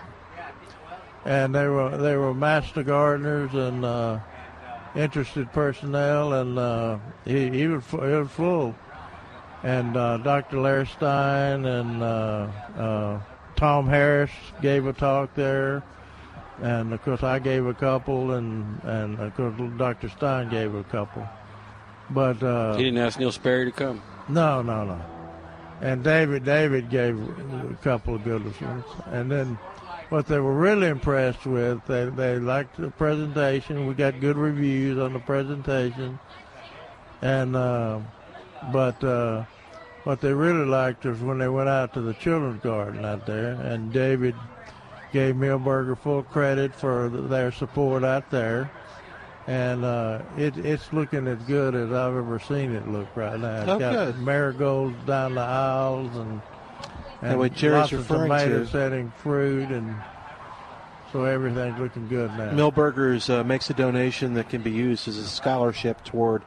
And they were they were master gardeners and uh, interested personnel, and uh, he he was, he was full. And uh, Dr. Larry Stein and uh, uh, Tom Harris gave a talk there, and of course I gave a couple, and and of course Dr. Stein gave a couple. But uh, he didn't ask Neil Sperry to come. no, no, no. And David, David gave a couple of good ones. And then, what they were really impressed with, they they liked the presentation. We got good reviews on the presentation. And uh, but uh, what they really liked was when they went out to the children's garden out there, and David gave Milberger full credit for their support out there and uh, it, it's looking as good as I've ever seen it look right now. It's Oh, got good. marigolds down the aisles and And what Jerry's referring to- setting fruit, and so everything's looking good now. Milberger's uh, makes a donation that can be used as a scholarship toward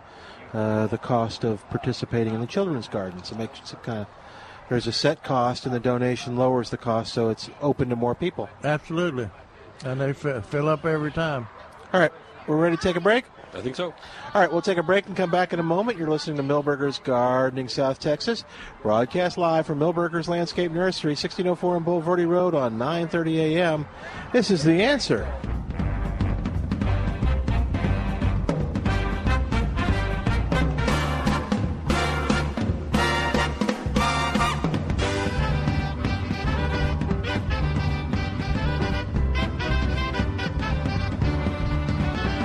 uh, the cost of participating in the children's gardens. It makes it kind of there's a set cost, and the donation lowers the cost, so it's open to more people. Absolutely, and they f- fill up every time. All right, we're ready to take a break. I think so. All right, we'll take a break and come back in a moment. You're listening to Milberger's Gardening South Texas, broadcast live from Milberger's Landscape Nursery, 1604 on Bulverde Road on 9:30 a.m. This is the answer.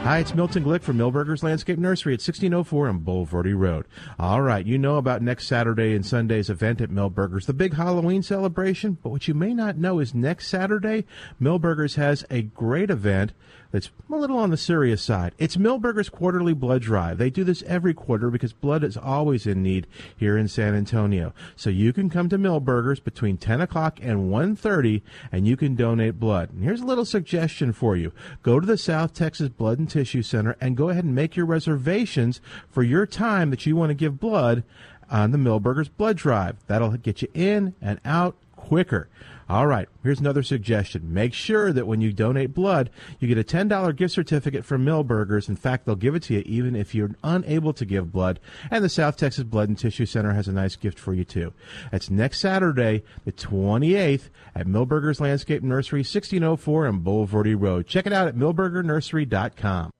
Hi, it's Milton Glick from Milberger's Landscape Nursery at 1604 on Bulverde Road. All right, you know about next Saturday and Sunday's event at Milberger's, the big Halloween celebration. But what you may not know is next Saturday, Milberger's has a great event that's a little on the serious side. It's Milberger's Quarterly Blood Drive. They do this every quarter because blood is always in need here in San Antonio. So you can come to Milberger's between 10 o'clock and 1.30 and you can donate blood. And here's a little suggestion for you. Go to the South Texas Blood and Tissue Center and go ahead and make your reservations for your time that you want to give blood on the Milberger's Blood Drive. That'll get you in and out quicker. All right, here's another suggestion. Make sure that when you donate blood, you get a $10 gift certificate from Milberger's. In fact, they'll give it to you even if you're unable to give blood. And the South Texas Blood and Tissue Center has a nice gift for you, too. That's next Saturday, the 28th, at Milberger's Landscape Nursery, 1604 on Bulverde Road. Check it out at milbergernursery.com.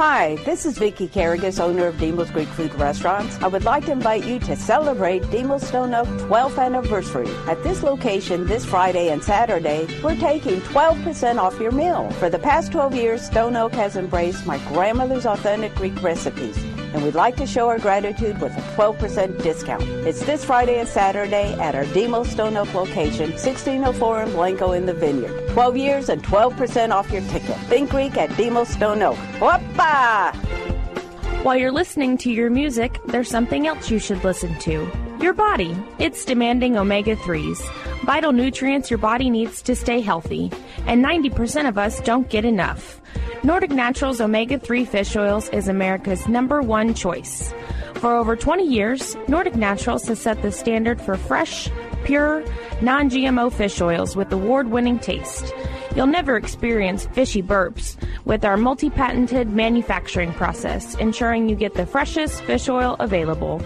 Hi, this is Vicki Carrigas, owner of Demos Greek Food Restaurants. I would like to invite you to celebrate Demos Stone Oak 12th anniversary. At this location this Friday and Saturday, we're taking 12% off your meal. For the past 12 years, Stone Oak has embraced my grandmother's authentic Greek recipes and we'd like to show our gratitude with a 12% discount. It's this Friday and Saturday at our Demo Stone Oak location, 1604 in Blanco in the Vineyard. 12 years and 12% off your ticket. Think Greek at Demo Stone Oak. Whoppa! While you're listening to your music, there's something else you should listen to. Your body. It's demanding omega 3s, vital nutrients your body needs to stay healthy, and 90% of us don't get enough. Nordic Naturals omega 3 fish oils is America's number one choice. For over 20 years, Nordic Naturals has set the standard for fresh, pure, non GMO fish oils with award winning taste. You'll never experience fishy burps with our multi patented manufacturing process, ensuring you get the freshest fish oil available.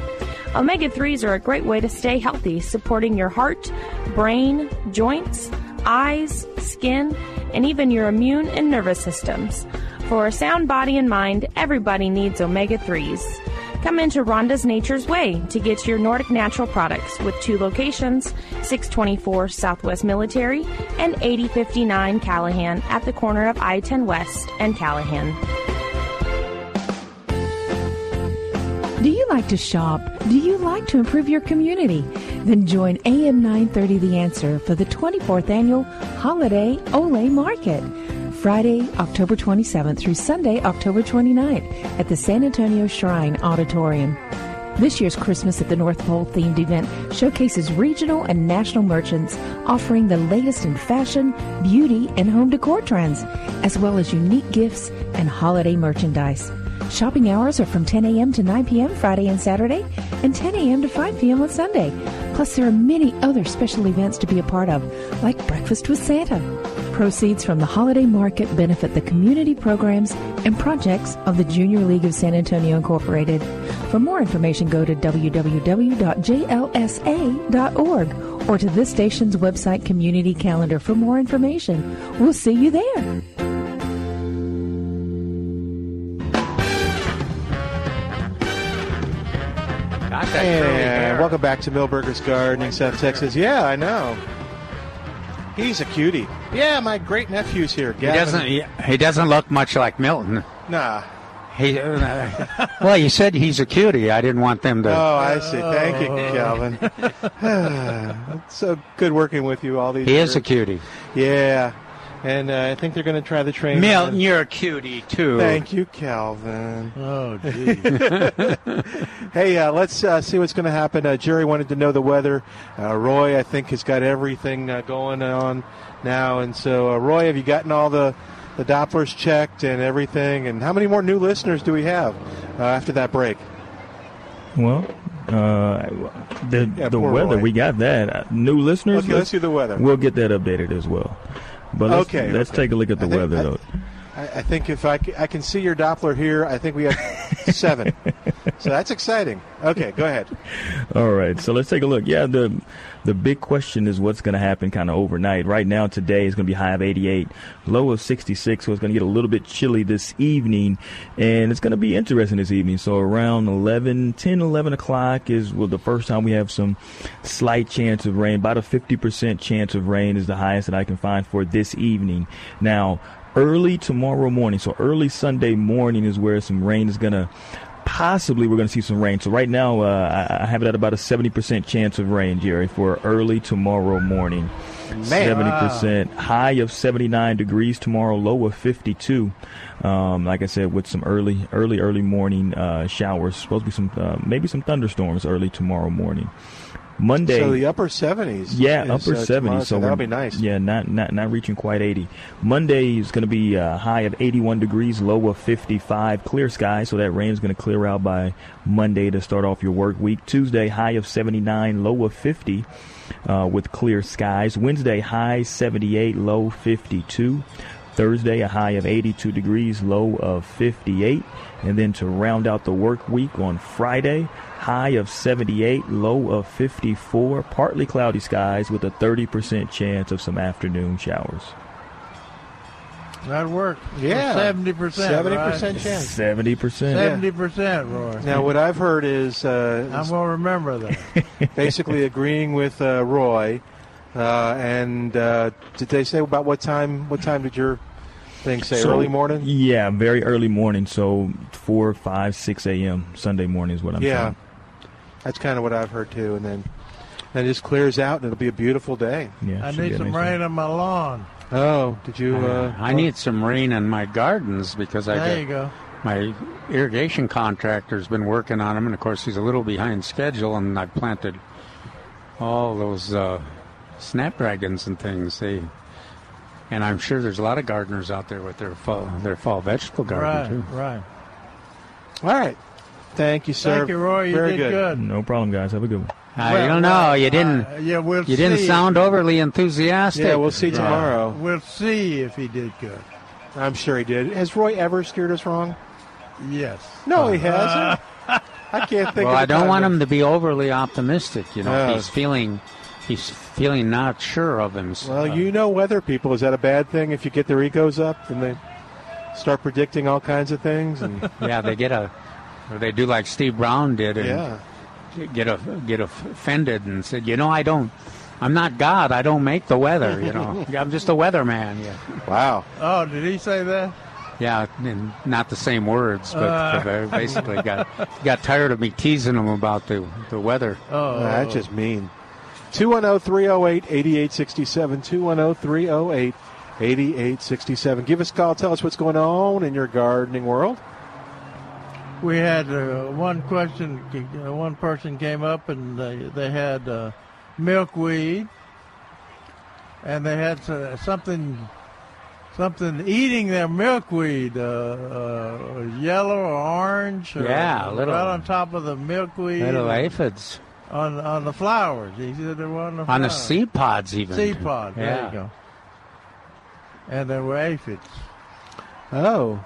Omega 3s are a great way to stay healthy, supporting your heart, brain, joints, eyes, skin, and even your immune and nervous systems. For a sound body and mind, everybody needs omega 3s. Come into Rhonda's Nature's Way to get your Nordic natural products with two locations 624 Southwest Military and 8059 Callaghan at the corner of I 10 West and Callaghan. Do you like to shop? Do you like to improve your community? Then join AM 930 The Answer for the 24th annual Holiday Ole Market. Friday, October 27th through Sunday, October 29th at the San Antonio Shrine Auditorium. This year's Christmas at the North Pole themed event showcases regional and national merchants offering the latest in fashion, beauty, and home decor trends, as well as unique gifts and holiday merchandise. Shopping hours are from 10 a.m. to 9 p.m. Friday and Saturday, and 10 a.m. to 5 p.m. on Sunday. Plus, there are many other special events to be a part of, like Breakfast with Santa. Proceeds from the holiday market benefit the community programs and projects of the Junior League of San Antonio Incorporated. For more information, go to www.jlsa.org or to this station's website community calendar for more information. We'll see you there. And welcome back to Milberger's Gardening, South Texas. Yeah, I know. He's a cutie. Yeah, my great nephew's here. He Gavin. doesn't. He, he doesn't look much like Milton. Nah. He. Uh, well, you said he's a cutie. I didn't want them to. Oh, I see. Thank you, Calvin. it's so good working with you all these. he years. is a cutie. Yeah, and uh, I think they're going to try the train. Milton, you're a cutie too. Thank you, Calvin. Oh, gee. hey, uh, let's uh, see what's going to happen. Uh, Jerry wanted to know the weather. Uh, Roy, I think, has got everything uh, going on now. And so, uh, Roy, have you gotten all the, the Dopplers checked and everything? And how many more new listeners do we have uh, after that break? Well, uh, the Yeah, the weather Roy. we got that Uh, new listeners. Okay, let's do the weather. We'll get that updated as well. But let's, Okay, let's okay. take a look at the think- weather I- though. I think if I, c- I can see your Doppler here, I think we have seven. so that's exciting. Okay, go ahead. All right, so let's take a look. Yeah, the the big question is what's going to happen kind of overnight. Right now, today is going to be high of 88, low of 66, so it's going to get a little bit chilly this evening, and it's going to be interesting this evening. So around 11, 10, 11 o'clock is well, the first time we have some slight chance of rain. About a 50% chance of rain is the highest that I can find for this evening. Now, early tomorrow morning, so early Sunday morning is where some rain is going to possibly we're going to see some rain. So right now, uh, I, have it at about a 70% chance of rain, Jerry, for early tomorrow morning. Man. 70%. High of 79 degrees tomorrow, low of 52. Um, like I said, with some early, early, early morning uh, showers. Supposed to be some, uh, maybe some thunderstorms early tomorrow morning. Monday. So the upper 70s. Yeah, is, upper uh, 70s. tomorrow, So that'll be nice. Yeah, not not not reaching quite 80. Monday is going to be a high of 81 degrees, low of 55. Clear sky, so that rain is going to clear out by Monday to start off your work week. Tuesday, high of 79, low of 50. Uh, with clear skies. Wednesday, high 78, low 52. Thursday, a high of 82 degrees, low of 58. And then to round out the work week on Friday, high of 78, low of 54. Partly cloudy skies with a 30% chance of some afternoon showers. That worked. Yeah. Seventy percent. 70% chance. 70%. Seventy percent, Roy. Now, what I've heard is uh, I'm gonna remember that. basically agreeing with uh, Roy. Uh, and uh, did they say about what time? What time did your thing say? So- Early morning. Yeah, very early morning. So 4, 5, 6 a.m. Sunday morning is what I'm yeah, saying. That's kind of what I've heard too. And then, then it just clears out, and it'll be a beautiful day. Yeah, I need some rain on my lawn. Oh, did you? Uh, I need some rain in my gardens because I There get- you go. my irrigation contractor's been working on them, and of course he's a little behind schedule. And I planted all those uh, snapdragons and things. They, and I'm sure there's a lot of gardeners out there with their fall their fall vegetable garden Right, too. right. All right. Thank you, sir. Thank you, Roy. You Very did good. No problem, guys. Have a good one. I Well, don't know. You didn't. uh, yeah, we'll you didn't sound overly enthusiastic. Yeah, we'll see tomorrow. We'll see if he did good. I'm sure he did. Has Roy ever steered us wrong? Yes. No, he hasn't. I can't think. well, of I a don't want that- him to be overly optimistic. You know, No. he's feeling he's feeling not sure of himself. Well, you know weather people. Is that a bad thing if you get their egos up and they start predicting all kinds of things? And yeah, they get a, or they do like Steve Brown did, and Yeah. get a get offended and said, you know, I don't, I'm not God. I don't make the weather. You know, I'm just a weatherman. Yeah, wow. Oh, did he say that? yeah, and not the same words, but Uh. basically got got tired of me teasing him about the the weather. Oh, that's just mean. 210 308 8867. 210 308 8867. Give us a call. Tell us what's going on in your gardening world. We had uh, one question. Uh, one person came up and they they had uh, milkweed, and they had uh, something something eating their milkweed, uh, uh, yellow or orange. or- Yeah, little- right on top of the milkweed. Little aphids on on the flowers. He said they were on the on the flowers. seed pods even. Seed pod. There Yeah. you go. And there were aphids. Oh.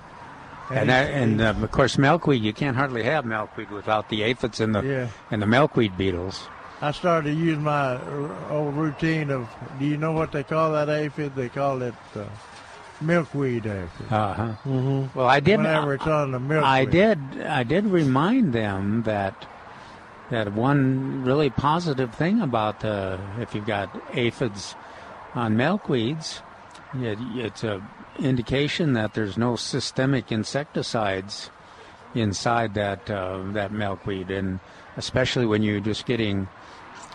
And, that, and uh, of course, milkweed. You can't hardly have milkweed without the aphids and the Yeah. and the milkweed beetles. I started to use my old routine of. Do you know what they call that aphid? They call it uh, milkweed aphid. Uh huh. Mm-hmm. Well, I did. Whenever it's on the milkweed. I did. I did remind them that that one really positive thing about uh, if you've got aphids on milkweeds, it, it's a indication that there's no systemic insecticides inside that uh, that milkweed, and especially when you're just getting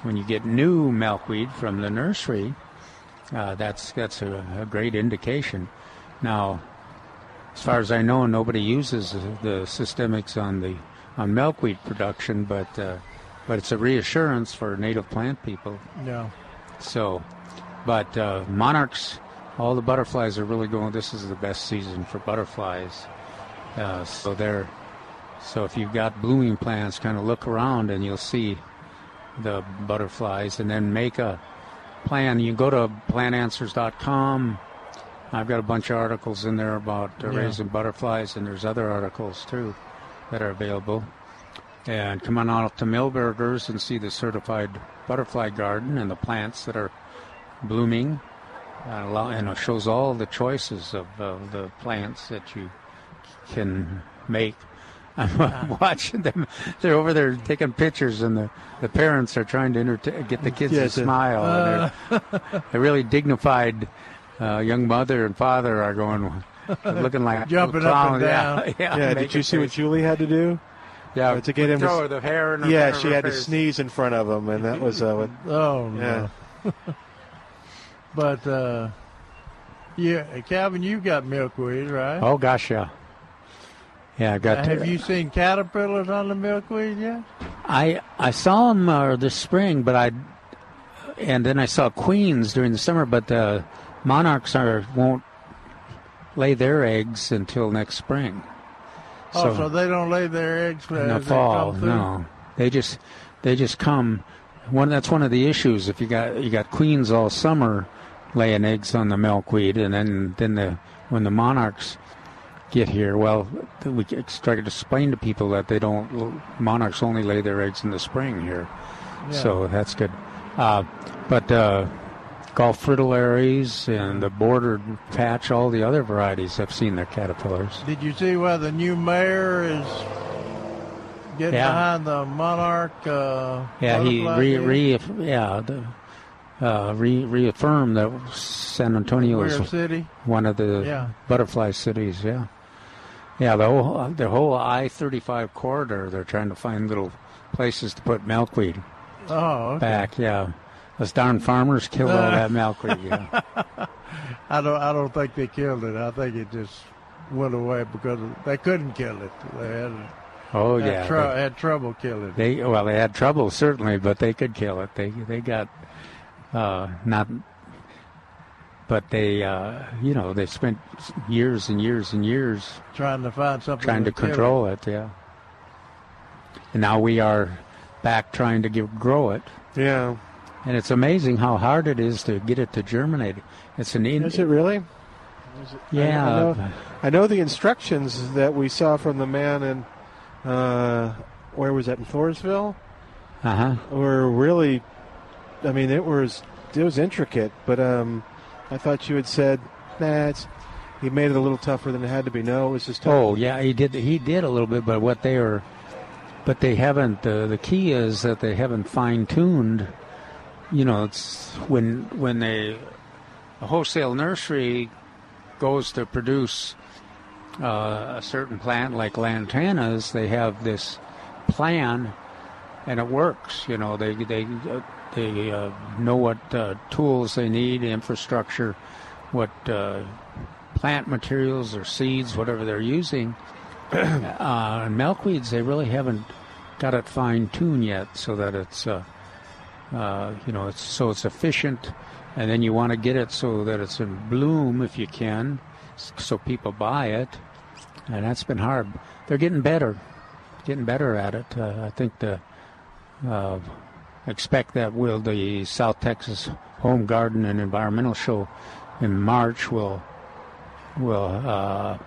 when you get new milkweed from the nursery, uh, that's that's a, a great indication. Now, as far as I know, nobody uses the, systemics on the on milkweed production, but uh, but it's a reassurance for native plant people. No. So, but uh, monarchs, all the butterflies are really going. This is the best season for butterflies. Uh, so they're so if you've got blooming plants, kind of look around and you'll see the butterflies, and then make a plan. You go to plantanswers.com I've got a bunch of articles in there about uh, Yeah. raising butterflies, and there's other articles too that are available. And come on out to Milberger's and see the certified butterfly garden and the plants that are blooming. And, allow, and it shows all the choices of uh, the plants that you can make. I'm watching them. They're over there taking pictures, and the, the parents are trying to entertain, get the kids Yeah, to it's a- smile. and they're, a really dignified uh, young mother and father are going, looking like Jumping up and clowns. Yeah, down. yeah. Yeah, did you see what. Julie had to do? Yeah, Uh, to get him throw to, the hair in her- Yeah, she her had to sneeze in front of him, and that was uh, what. Oh Yeah. no. But uh, yeah, Calvin, you've got milkweed, right? Oh gosh, yeah, yeah. I got. Have you seen caterpillars on the milkweed yet? I I saw them uh, this spring, but I and then I saw queens during the summer, but the monarchs are won't lay their eggs until next spring. oh, so they don't lay their eggs in the fall. No, they just they just come. One that's one of the issues. If you got you got queens all summer laying eggs on the milkweed, and then then the when the monarchs get here, well, we try to explain to people that they don't monarchs only lay their eggs in the spring here. Yeah. So that's good. Uh, but uh, Gulf fritillaries and the bordered patch, all the other varieties, I've seen their caterpillars. Did you see why the new mayor is getting Yeah. behind the monarch? Uh, Yeah, he re, re yeah the, uh, re, reaffirmed that San Antonio We're is city? one of the Yeah. butterfly cities. Yeah, yeah. The whole the whole I thirty five corridor, they're trying to find little places to put milkweed Oh, okay. back. Yeah, those darn farmers killed all that milkweed. Yeah. I don't. I don't think they killed it. I think it just went away because they couldn't kill it. They had. Oh had yeah, trou- they- had trouble killing it. They well, they had trouble certainly, but they could kill it. They they got uh, not, but they uh, you know they spent years and years and years trying to find something. trying to kill control it. Yeah, and now we are back trying to give, grow it. Yeah, and it's amazing how hard it is to get it to germinate. It's an in- Is it really? Yeah. I, I, know, I know the instructions that we saw from the man in, uh, where was that, in Floresville? Uh huh. Were really, I mean, it was it was intricate, but um, I thought you had said, it's, he made it a little tougher than it had to be. No, it was just tough. Oh yeah, he did. He did a little bit, but what they are, but they haven't. Uh, the key is that they haven't fine tuned. You know, it's when when they a wholesale nursery goes to produce uh, a certain plant like lantanas, they have this plan, and it works. You know, they they they uh, know what uh, tools they need, infrastructure, what uh, plant materials or seeds, whatever they're using. uh, and milkweeds, they really haven't got it fine tuned yet, so that it's uh, uh, you know it's so it's efficient, and then you want to get it so that it's in bloom if you can, so people buy it, and that's been hard. They're getting better, getting better at it. I think the uh, expect that will the South Texas Home Garden and Environmental Show in March will will uh,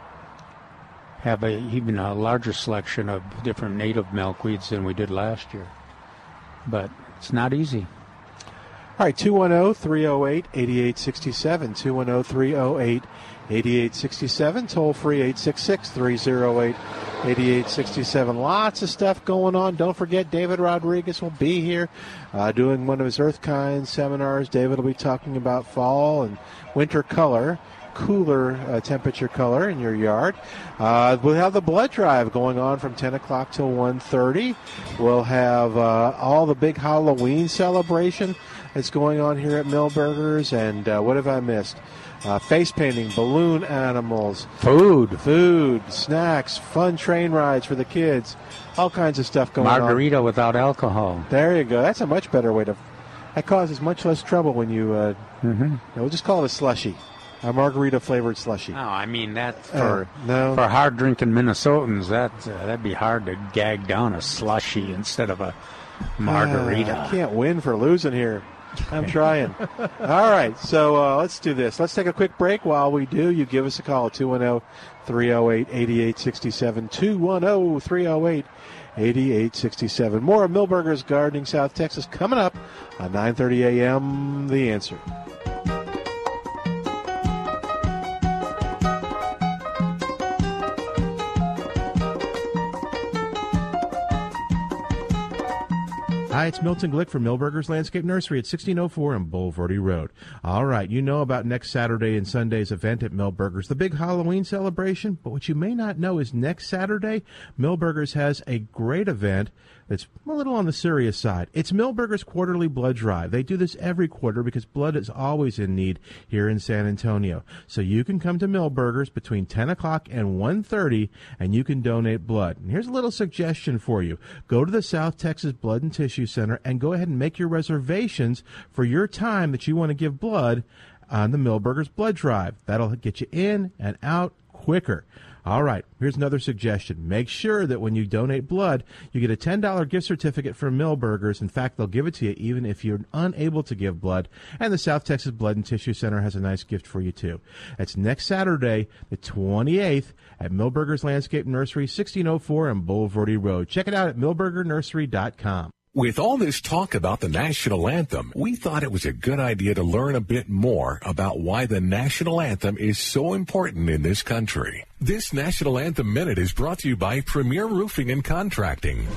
have a even a larger selection of different native milkweeds than we did last year. But it's not easy. All right, 210 308 8867. 210 308 8867. Toll free 866 308 8867. Lots of stuff going on. Don't forget, David Rodriguez will be here uh, doing one of his Earth Kind seminars. David will be talking about fall and winter color. Cooler uh, temperature color in your yard. Uh, we'll have the blood drive going on from 10 o'clock till 1.30. We'll have uh, all the big Halloween celebration that's going on here at Milberger's. And uh, what have I missed? Uh, face painting, balloon animals, food, food, snacks, fun train rides for the kids, all kinds of stuff going on. Margarita without alcohol. There you go. That's a much better way to. That causes much less trouble when you. Uh, Mhm. We'll just call it a slushy, a margarita flavored slushy. No, I mean that Uh, for no. for hard drinking Minnesotans, that uh, that'd be hard to gag down a slushy instead of a margarita. Ah, I can't win for losing here. I'm trying. All right, so uh, let's do this. Let's take a quick break. While we do, you give us a call at 210 308 8867. 210 308 8867. More of Milberger's Gardening South Texas coming up on 9:30 a.m. The Answer. Hi, it's Milton Glick from Milberger's Landscape Nursery at 1604 on Bulverde Road. All right, you know about next Saturday and Sunday's event at Milberger's, the big Halloween celebration. But what you may not know is next Saturday, Milberger's has a great event that's a little on the serious side. It's Milberger's Quarterly Blood Drive. They do this every quarter because blood is always in need here in San Antonio. So you can come to Milberger's between 10 o'clock and 1.30 and you can donate blood. And here's a little suggestion for you. Go to the South Texas Blood and Tissue Center and go ahead and make your reservations for your time that you want to give blood on the Milberger's Blood Drive. That'll get you in and out quicker. All right, here's another suggestion. Make sure that when you donate blood, you get a $10 gift certificate from Milberger's. In fact, they'll give it to you even if you're unable to give blood. And the South Texas Blood and Tissue Center has a nice gift for you, too. It's next Saturday, the 28th, at Milberger's Landscape Nursery, 1604 on Bulverde Road. Check it out at milbergernursery.com. With all this talk about the national anthem, we thought it was a good idea to learn a bit more about why the national anthem is so important in this country. This National Anthem Minute is brought to you by Premier Roofing and Contracting.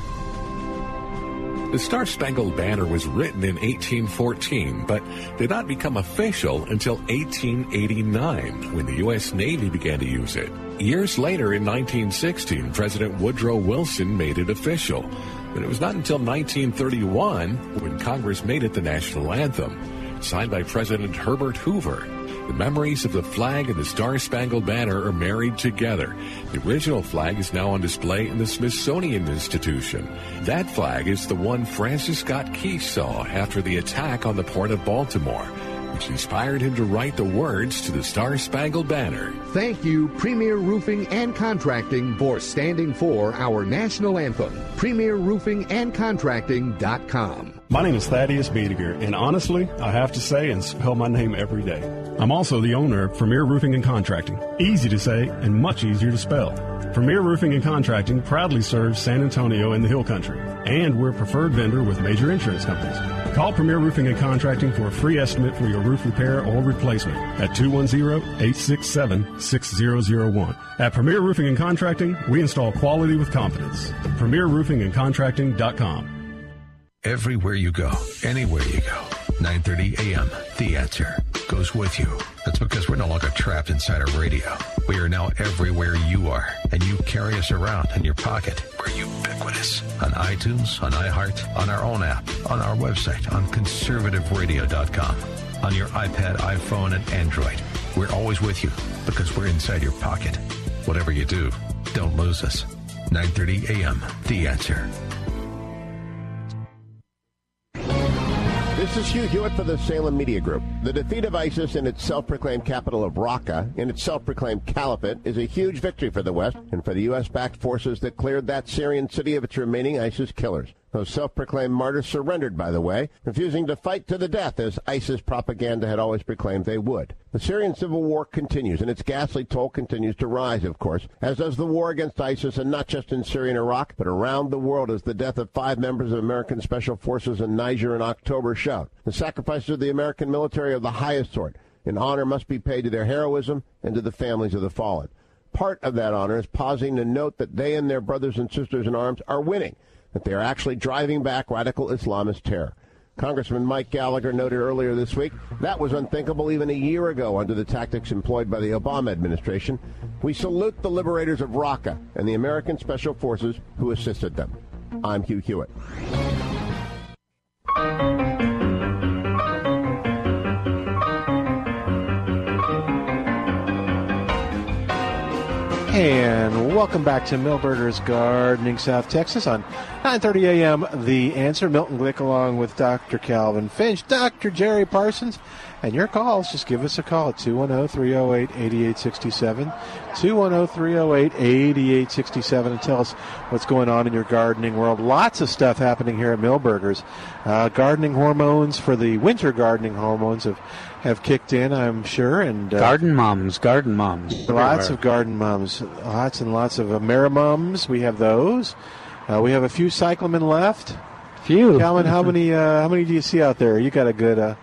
The Star Spangled Banner was written in 1814, but did not become official until 1889, when the U.S. Navy began to use it. Years later, in 1916, President Woodrow Wilson made it official. But it was not until 1931 when Congress made it the national anthem, signed by President Herbert Hoover. The memories of the flag and the Star Spangled Banner are married together. The original flag is now on display in the Smithsonian Institution. That flag is the one Francis Scott Key saw after the attack on the port of Baltimore, which inspired him to write the words to the Star Spangled Banner. Thank you, Premier Roofing and Contracting, for standing for our national anthem. PremierRoofingAndContracting.com. My name is Thaddeus Biediger, and honestly, I have to say and spell my name every day. I'm also the owner of Premier Roofing and Contracting. Easy to say and much easier to spell. Premier Roofing and Contracting proudly serves San Antonio and the Hill Country, and we're a preferred vendor with major insurance companies. Call Premier Roofing and Contracting for a free estimate for your roof repair or replacement at 210-867-6001. At Premier Roofing and Contracting, we install quality with confidence. PremierRoofingAndContracting.com. Everywhere you go, anywhere you go, 9:30 a.m. The Answer goes with you. That's because we're no longer trapped inside our radio. We are now everywhere you are, and you carry us around in your pocket. We're ubiquitous on iTunes, on iHeart, on our own app, on our website, on conservativeradio.com, on your iPad, iPhone, and Android. We're always with you because we're inside your pocket. Whatever you do, don't lose us. 9:30 a.m. The Answer. This is Hugh Hewitt for the Salem Media Group. The defeat of ISIS in its self-proclaimed capital of Raqqa, in its self-proclaimed caliphate, is a huge victory for the West and for the U.S.-backed forces that cleared that Syrian city of its remaining ISIS killers. Those self-proclaimed martyrs surrendered, by the way, refusing to fight to the death as ISIS propaganda had always proclaimed they would. The Syrian civil war continues, and its ghastly toll continues to rise, of course, as does the war against ISIS, and not just in Syria and Iraq, but around the world as the death of five members of American Special Forces in Niger in October showed. The sacrifices of the American military are the highest sort, and honor must be paid to their heroism and to the families of the fallen. Part of that honor is pausing to note that they and their brothers and sisters in arms are winning that they are actually driving back radical Islamist terror. Congressman Mike Gallagher noted earlier this week that was unthinkable even a year ago under the tactics employed by the Obama administration. We salute the liberators of Raqqa and the American Special Forces who assisted them. I'm Hugh Hewitt. And welcome back to Milberger's Gardening, South Texas on 9:30 a.m. The Answer. Milton Glick along with Dr. Calvin Finch, Dr. Jerry Parsons, And your calls, just give us a call at 210 308 8867. 210 308 8867 and tell us what's going on in your gardening world. Lots of stuff happening here at Milberger's. Uh, gardening hormones for the winter gardening hormones have, have kicked in, I'm sure. And uh, Garden moms, garden moms. Lots everywhere. of garden moms, lots and lots of Amerimums. We have those. Uh, we have a few cyclamen left. Few. Calvin, how many? Uh, how many do you see out there? You got a good, uh,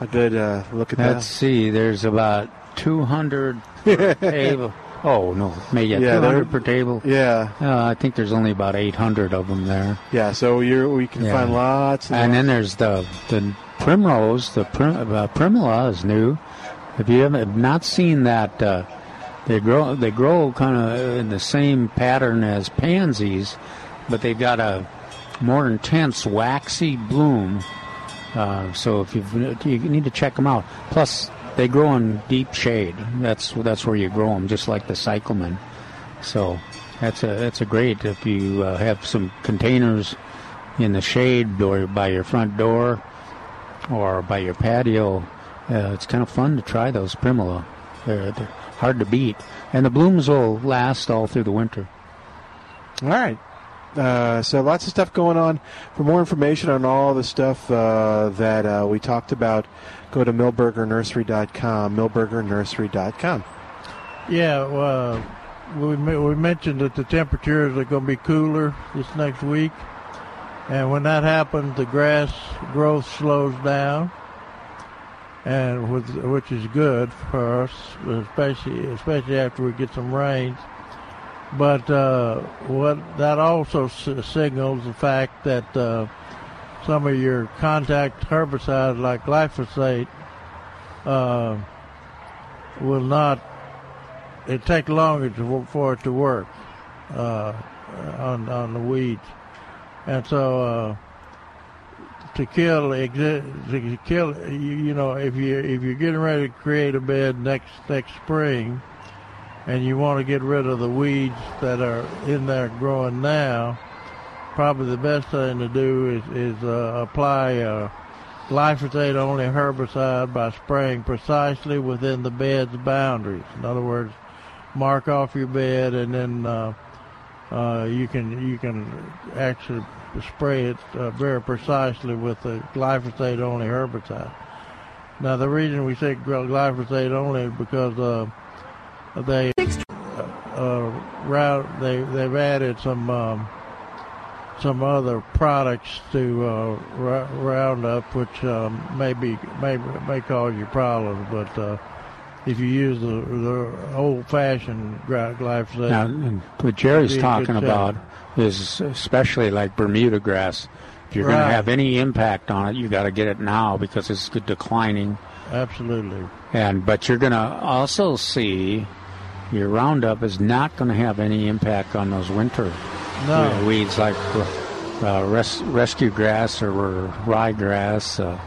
a good uh, look at that Let's see. There's about 200 per table. Oh no, maybe yeah, Yeah, 200 per table. Yeah. Uh, I think there's only about 800 of them there. Yeah. So you're, we can Yeah. find lots. And, And then there's the the primrose. The prim, uh, primula is new. If you haven't not seen that, uh, they grow they grow kind of in the same pattern as pansies, but they've got a more intense waxy bloom. Uh, so if you've, you need to check them out. Plus, they grow in deep shade. That's that's where you grow them, just like the cyclamen. So that's a that's a great if you uh, have some containers in the shade or by your front door or by your patio. Uh, it's kind of fun to try those primula. They're, they're hard to beat, and the blooms will last all through the winter. All right. Uh, so lots of stuff going on. For more information on all the stuff uh, that uh, we talked about, go to milbergernursery.com. Milbergernursery.com. Yeah, well, we we mentioned that the temperatures are going to be cooler this next week, and when that happens, the grass growth slows down, and with, which is good for us, especially especially after we get some rains. But uh, what that also signals the fact that uh, some of your contact herbicides like glyphosate uh, will not it take longer to, for it to work uh, on on the weeds, and so uh, to kill to kill you know if you if you're getting ready to create a bed next next spring, and you want to get rid of the weeds that are in there growing now, probably the best thing to do is is uh, apply a glyphosate only herbicide by spraying precisely within the bed's boundaries. In other words, mark off your bed and then uh, uh, you can you can actually spray it uh, very precisely with the glyphosate only herbicide. Now the reason we say glyphosate only is because uh, they uh, route they they've added some um, some other products to uh, Ra- Roundup, which um, may be may may cause you problems. But uh, if you use the, the old-fashioned gly- glyphosate, Now, what Jerry's be a good talking about is especially like Bermuda grass. If you're going to have any impact on it, you got to get it now because it's declining. absolutely. And but you're going to also see your Roundup is not going to have any impact on those winter No. uh, weeds like uh, res- rescue grass or ryegrass, uh,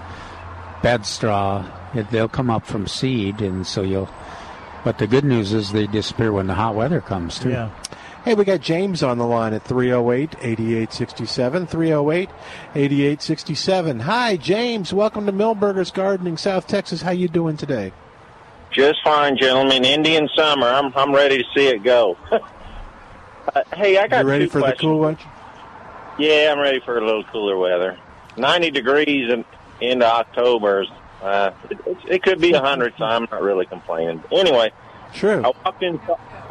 bed straw. It, they'll come up from seed, and so you'll. But the good news is they disappear when the hot weather comes too. Yeah. Hey, we got James on the line at 308 8867. 308 8867. Hi, James. Welcome to Milberger's Gardening, South Texas. How you doing today? Just fine, gentlemen. Indian summer. I'm I'm ready to see it go. uh, hey, I got You ready two for the questions. cool one? Yeah, I'm ready for a little cooler weather. 90 degrees in, into October. Uh, it, it, could be 100, so I'm not really complaining. Anyway, True. I walked in.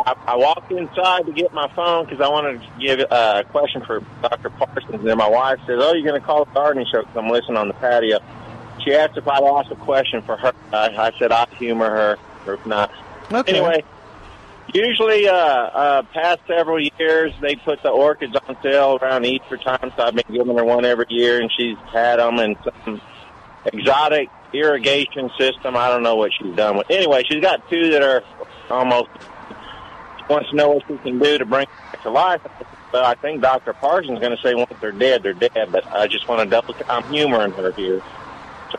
I, I walked inside to get my phone because I wanted to give uh, a question for Dr. Parsons. And then my wife says, "Oh, you're going to call the gardening show because I'm listening on the patio." She asked if I'd ask a question for her. I, I said I'd humor her, or if not. Okay. Anyway, usually, uh, uh, past several years, they put the orchids on sale around Easter time, so I've been giving her one every year, and she's had them and some exotic irrigation system. I don't know what she's done with. Anyway, she's got two that are almost. She wants to know what she can do to bring them back to life. But I think Dr. Parsons is going to say once they're dead, they're dead. But I just want to double. I'm humoring her here. So,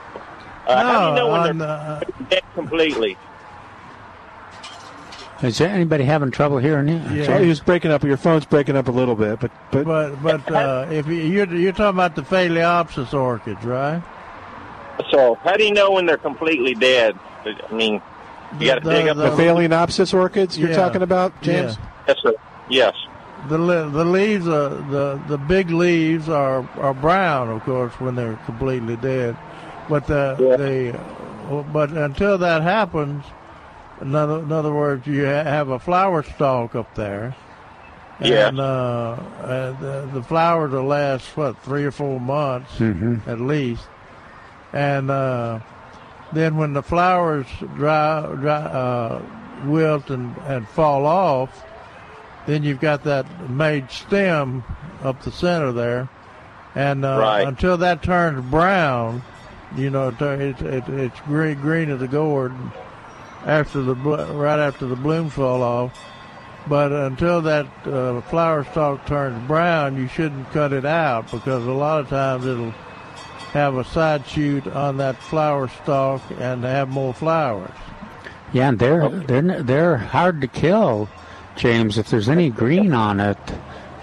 uh, how do you know when they're dead completely? Is there anybody having trouble hearing you? Yeah. Sorry, he was breaking up. Your phone's breaking up a little bit, but but but but uh, if you, you're you're talking about the Phalaenopsis orchids, right? So how do you know when they're completely dead? I mean, you got to dig up the Phalaenopsis orchids you're Yeah. talking about, James? Yes, sir. Yes. The the leaves, are, the the big leaves are are brown, of course, when they're completely dead. But the the but until that happens, in other, in other words, you have a flower stalk up there. Yeah. And uh, uh, the, the flowers will last what three or four months Mhm. at least, and uh, then when the flowers dry, dry uh, wilt and, and fall off, then you've got that made stem up the center there, and uh, Right. until that turns brown, you know, it, it, it, it's green green as a gourd after the right after the bloom fall off. But until that uh, flower stalk turns brown, you shouldn't cut it out because a lot of times it'll have a side shoot on that flower stalk and have more flowers. Yeah, and they're they're they're hard to kill, James. If there's any green on it,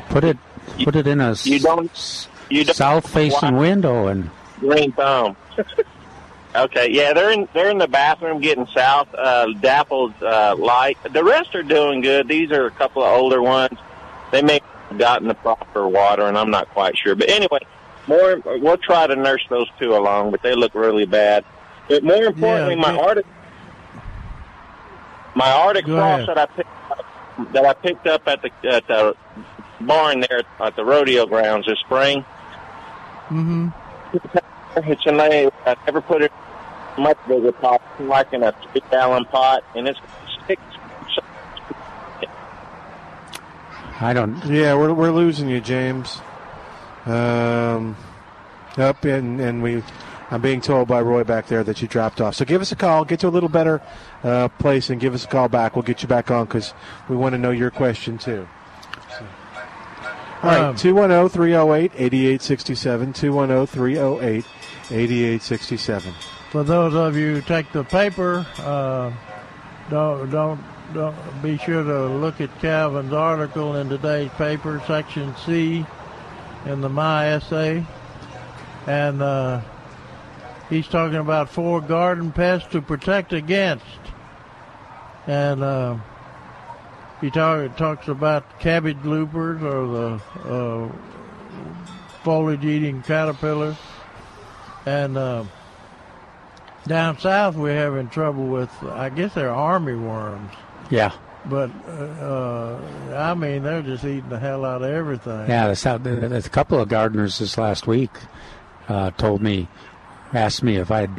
put it put it in a You don't. You don't south facing window and Green thumb. okay, yeah, they're in they're in the bathroom getting south. Uh, Dapple's uh, light. The rest are doing good. These are a couple of older ones. They may have gotten the proper water, and I'm not quite sure. But anyway, more we'll try to nurse those two along. But they look really bad. But more importantly, Yeah, my. Arctic my Arctic frost that I picked up, that I picked up at the at the barn there at the rodeo grounds this spring. Mm-hmm. It's a nice. I never put it much bigger pot, like in a three gallon pot, and it's six. I don't. Yeah, we're we're losing you, James. Um, up and and we, I'm being told by Roy back there that you dropped off. So give us a call, get to a little better uh, place, and give us a call back. We'll get you back on because we want to know your question too. So- All right, Um, 210 308 8867. 210 308 8867. For those of you who take the paper, uh, don't don't don't be sure to look at Calvin's article in today's paper, section C, in the My Essay, and uh, he's talking about four garden pests to protect against, and uh, he talk, talks about cabbage loopers or the uh, foliage-eating caterpillars, and. Down south, we're having trouble with, I guess they're army worms. Yeah, But, uh, uh, I mean, they're just eating the hell out of everything. yeah. That's how, there's a couple of gardeners this last week uh, told me, asked me if I'd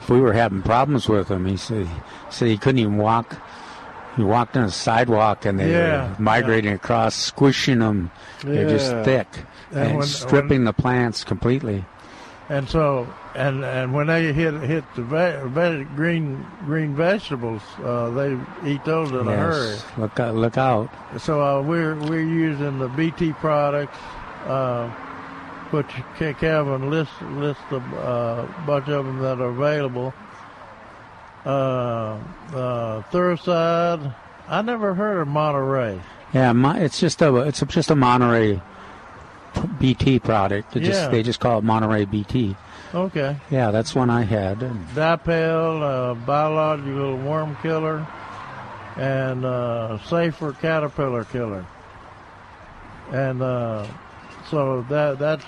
if we were having problems with them. He said said he couldn't even walk. He walked on a sidewalk and they Yeah, were migrating across, squishing them. They're just thick And and, when- stripping the plants completely. And so, and and when they hit hit the ve- ve- green green vegetables, uh, they eat those in a hurry. Look out! Look out! So uh, we're we're using the BT products, uh, which Ke- Kevin lists lists a uh, bunch of them that are available. Uh, uh, Thuricide. I never heard of Monterey. Yeah, it's just a it's just a Monterey BT product. They Yeah. just they just call it Monterey BT. Okay. Yeah, that's one I had. Dipel, uh, biological worm killer, and uh, safer caterpillar killer. And uh, so that that's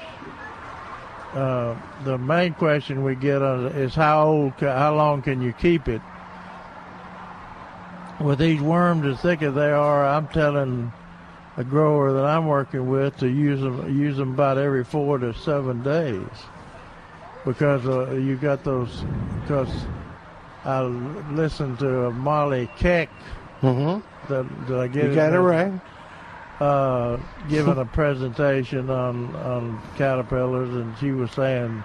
uh, the main question we get on is how old, how long can you keep it? With these worms as thick as they are, I'm telling a grower that I'm working with to use them use them about every four to seven days because uh, you got those. Because I listened to Molly Keck. Mm-hmm. Did, did I get You it? got it right. Uh, giving a presentation on on caterpillars, and she was saying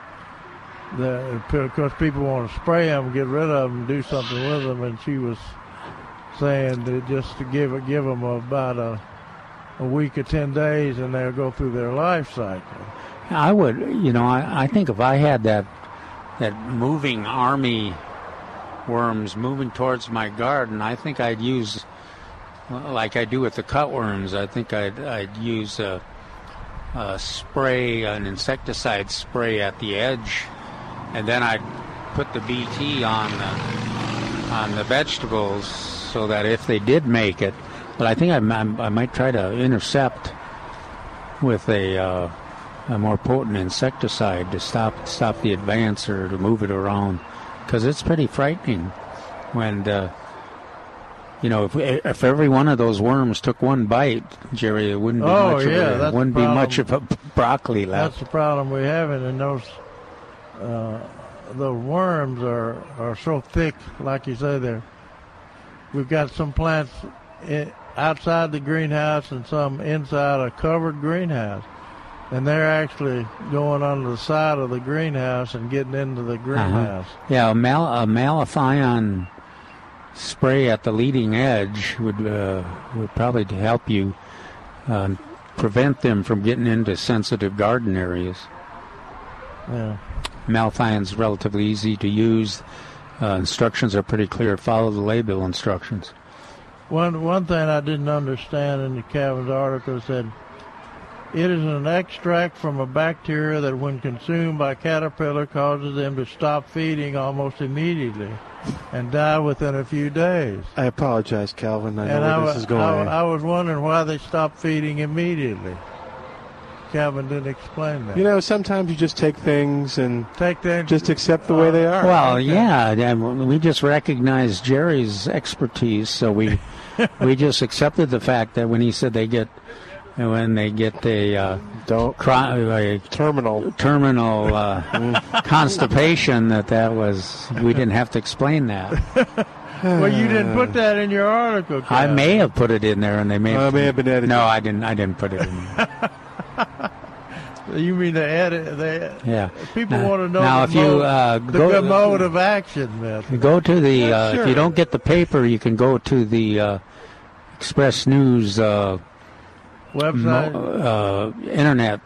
that because people want to spray them, get rid of them, do something with them, and she was saying that just to give give them about a a week or ten days, and they'll go through their life cycle. I would, you know, I, I think if I had that that moving army worms moving towards my garden, I think I'd use like I do with the cutworms. I think I'd I'd use a, a spray, an insecticide spray at the edge, and then I'd put the BT on the, on the vegetables so that if they did make it, but I think I, I, I might try to intercept with a, uh, a more potent insecticide to stop stop the advance or to move it around because it's pretty frightening when uh, you know if if every one of those worms took one bite, Jerry, it wouldn't be Oh, much yeah, of a, wouldn't be much of a broccoli left. That's the problem we have, and those uh, the worms are are so thick, like you say. There, we've got some plants outside the greenhouse and some inside a covered greenhouse, and they're actually going on the side of the greenhouse and getting into the greenhouse. Uh-huh. Yeah, a, mal- a malathion spray at the leading edge would uh, would probably help you uh, prevent them from getting into sensitive garden areas. Yeah. Malathion's relatively easy to use. Uh, instructions are pretty clear. Follow the label instructions. One one thing I didn't understand in the Calvin's article said it is an extract from a bacteria that, when consumed by caterpillar, causes them to stop feeding almost immediately and die within a few days. I apologize, Calvin. I know and where I, this is going. I, I was wondering why they stopped feeding immediately. Calvin didn't explain that. you know, sometimes you just take things and take things, just accept the way they are. Well, yeah, yeah, we just recognized Jerry's expertise, so we we just accepted the fact that when he said they get when they get a uh, don't a terminal terminal uh, constipation, that that was we didn't have to explain that. well, you didn't put that in your article. I may have put it in there, and they may Uh, have, may have been edited. No, I didn't. I didn't put it in. You mean the edit? The, Yeah. People Now- want to know now the, if you, mode, uh, the go- mode of action. Method. Go to the Yeah, uh, if you don't get the paper, you can go to the uh, Express News uh, Website? mo- uh, internet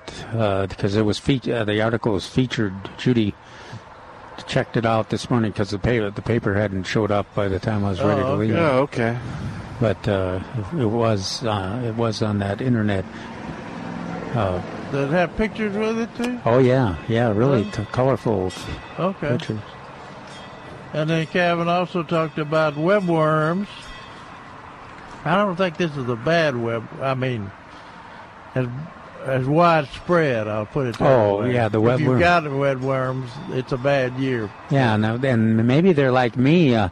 because it was uh, the article was featured. Judy checked it out this morning because the paper the paper hadn't showed up by the time I was ready Oh, to okay. leave. Oh, okay. But uh, it was uh, it was on that internet. Uh, Does it have pictures with it too? oh yeah, yeah, really t- colorful Okay. pictures. And then Kevin also talked about webworms. I don't think this is a bad web. I mean, as as widespread. I'll put it. That Oh, way. yeah, the If you've got webworms, it's a bad year. Yeah, now and maybe they're like me. Uh,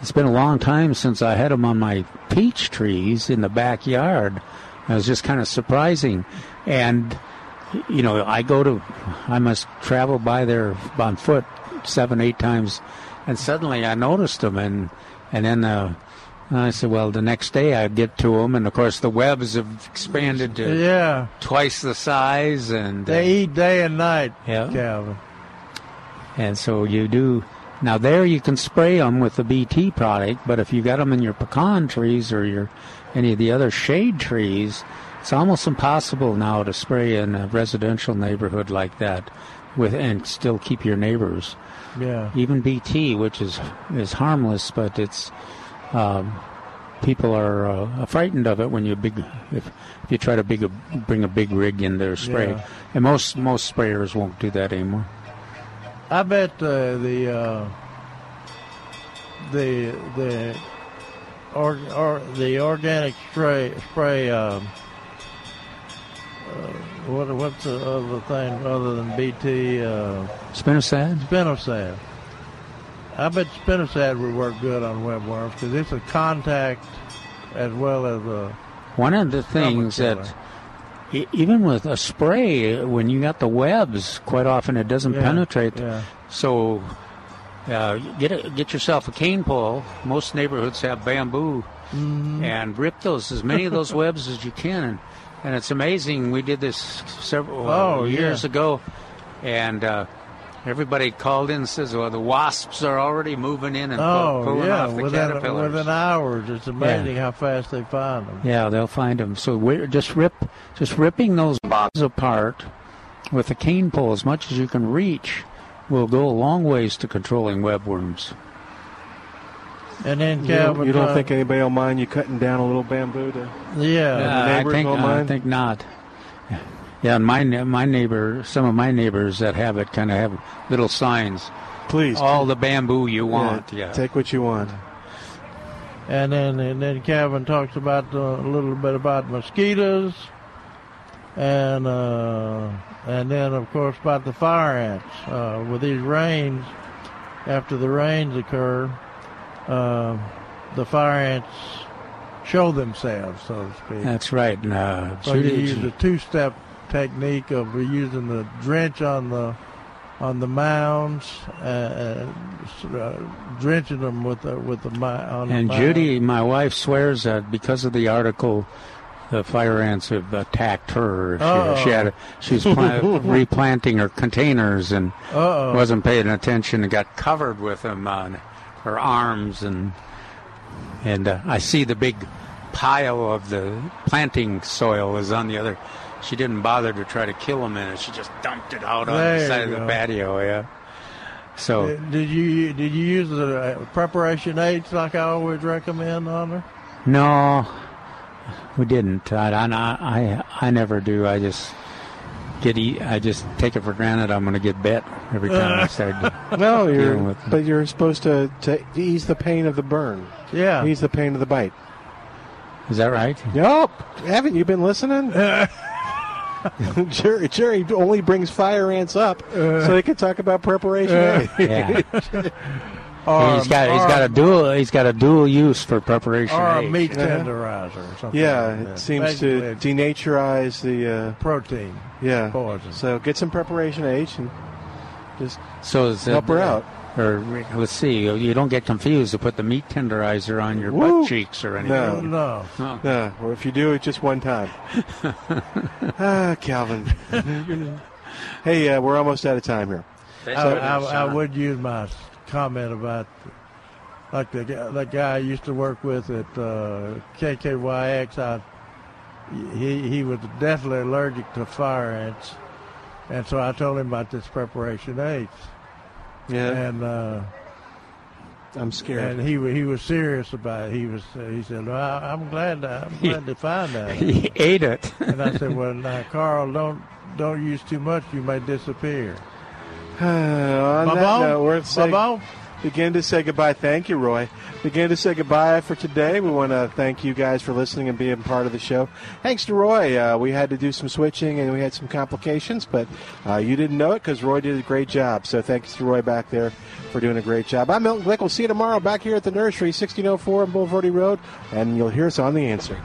it's been a long time since I had them on my peach trees in the backyard. It was just kind of surprising, and you know, I go to, I must travel by there on foot seven, eight times, and suddenly I noticed them, and and then. Uh, I said, well, the next day I'd get to them, and of course the webs have expanded to Yeah. twice the size, and uh, They eat day and night, Yeah. Calvin. and so you do. Now there you can spray them with the BT product, but if you got them in your pecan trees or your any of the other shade trees, it's almost impossible now to spray in a residential neighborhood like that with and still keep your neighbors. Yeah. Even BT, which is is harmless, but it's um, people are uh, frightened of it when you big if, if you try to big bring a big rig in there spray, Yeah. and most most sprayers won't do that anymore. I bet uh, the uh, the the or, or the organic spray spray. Um, uh, what what's the other thing other than BT? Uh, Spinosad? Spinosad. I bet spinosad would work good on webworms because it's a contact as well as a. One of the things that, even with a spray, when you got the webs, quite often it doesn't Yeah, penetrate. yeah. So, uh, get a, get yourself a cane pole. Most neighborhoods have bamboo, Mhm. and rip those as many of those webs as you can. And, it's amazing. We did this several uh, Oh, years yeah. ago, and. Uh, Everybody called in and says, "Well, the wasps are already moving in and Oh pulling yeah, off the within caterpillars." within hours. It's amazing how fast they find them. Yeah, they'll find them. So we're just rip, just ripping those boxes apart with a cane pole as much as you can reach will go a long ways to controlling webworms. And then You, Calvin, you don't uh, think anybody will mind you cutting down a little bamboo to? Yeah, Uh, I think won't I think not. Yeah, and my my neighbor, some of my neighbors that have it, kind of have little signs. Please, all the bamboo you want. Yeah, Take what you want. And then and then Calvin talks about uh, a little bit about mosquitoes, and uh, and then of course about the fire ants. Uh, with these rains, after the rains occur, uh, the fire ants show themselves, so to speak. That's right. Uh, So you use the two-step technique of using the drench on the on the mounds, uh, uh, drenching them with the with the on And the Judy, my wife, swears that because of the article, the fire ants have attacked her. She, Uh-oh. she had, she was plant, replanting her containers and Uh-oh. wasn't paying attention and got covered with them on her arms and and uh, I see the big pile of the planting soil is on the other. She didn't bother to try to kill them in it. She just dumped it out on There the side of the patio. Yeah. So. Uh, Did you did you use the uh, preparation H like I always recommend on her? No, we didn't. I, I, I, I never do. I just get eat. I just take it for granted I'm going to get bit every time I start. No, dealing you're, with but you're supposed to, to ease the pain of the burn. Yeah. Ease the pain of the bite. Is that right? Nope. Haven't you been listening? Jerry, Jerry only brings fire ants up so they can talk about preparation. Uh, A. Or- he's got he's or- got a dual he's got a dual use for preparation. or a H. meat Yeah. tenderizer or something. yeah, like it that. seems to Basically, denaturize the uh, protein. Yeah. Poison. So get some preparation H and just So is help it, her out. Or let's see, you don't get confused to put the meat tenderizer on your Woo. butt cheeks or anything. no, no, no. Or if you do it just one time. ah, Calvin. hey, uh, we're almost out of time here. I, I, I would use my comment about like the guy, the guy I used to work with at uh, KKYX. I, he he was definitely allergic to fire ants, and so I told him about this preparation H. Yeah. and uh, I'm scared. And he he was serious about it. He was he said, "Well, I- I'm glad to, I'm glad to find that." He ate it. and I said, "Well, now, Carl, don't don't use too much. You may disappear." Uh, on that note, we're saying, begin to say goodbye. Thank you, Roy. Begin to say goodbye for today. We want to thank you guys for listening and being part of the show. Thanks to Roy. Uh, we had to do some switching and we had some complications, but uh, you didn't know it because Roy did a great job. So thanks to Roy back there for doing a great job. I'm Milton Glick. We'll see you tomorrow back here at the nursery, 1604 on Bulverde Road, and you'll hear us on The Answer.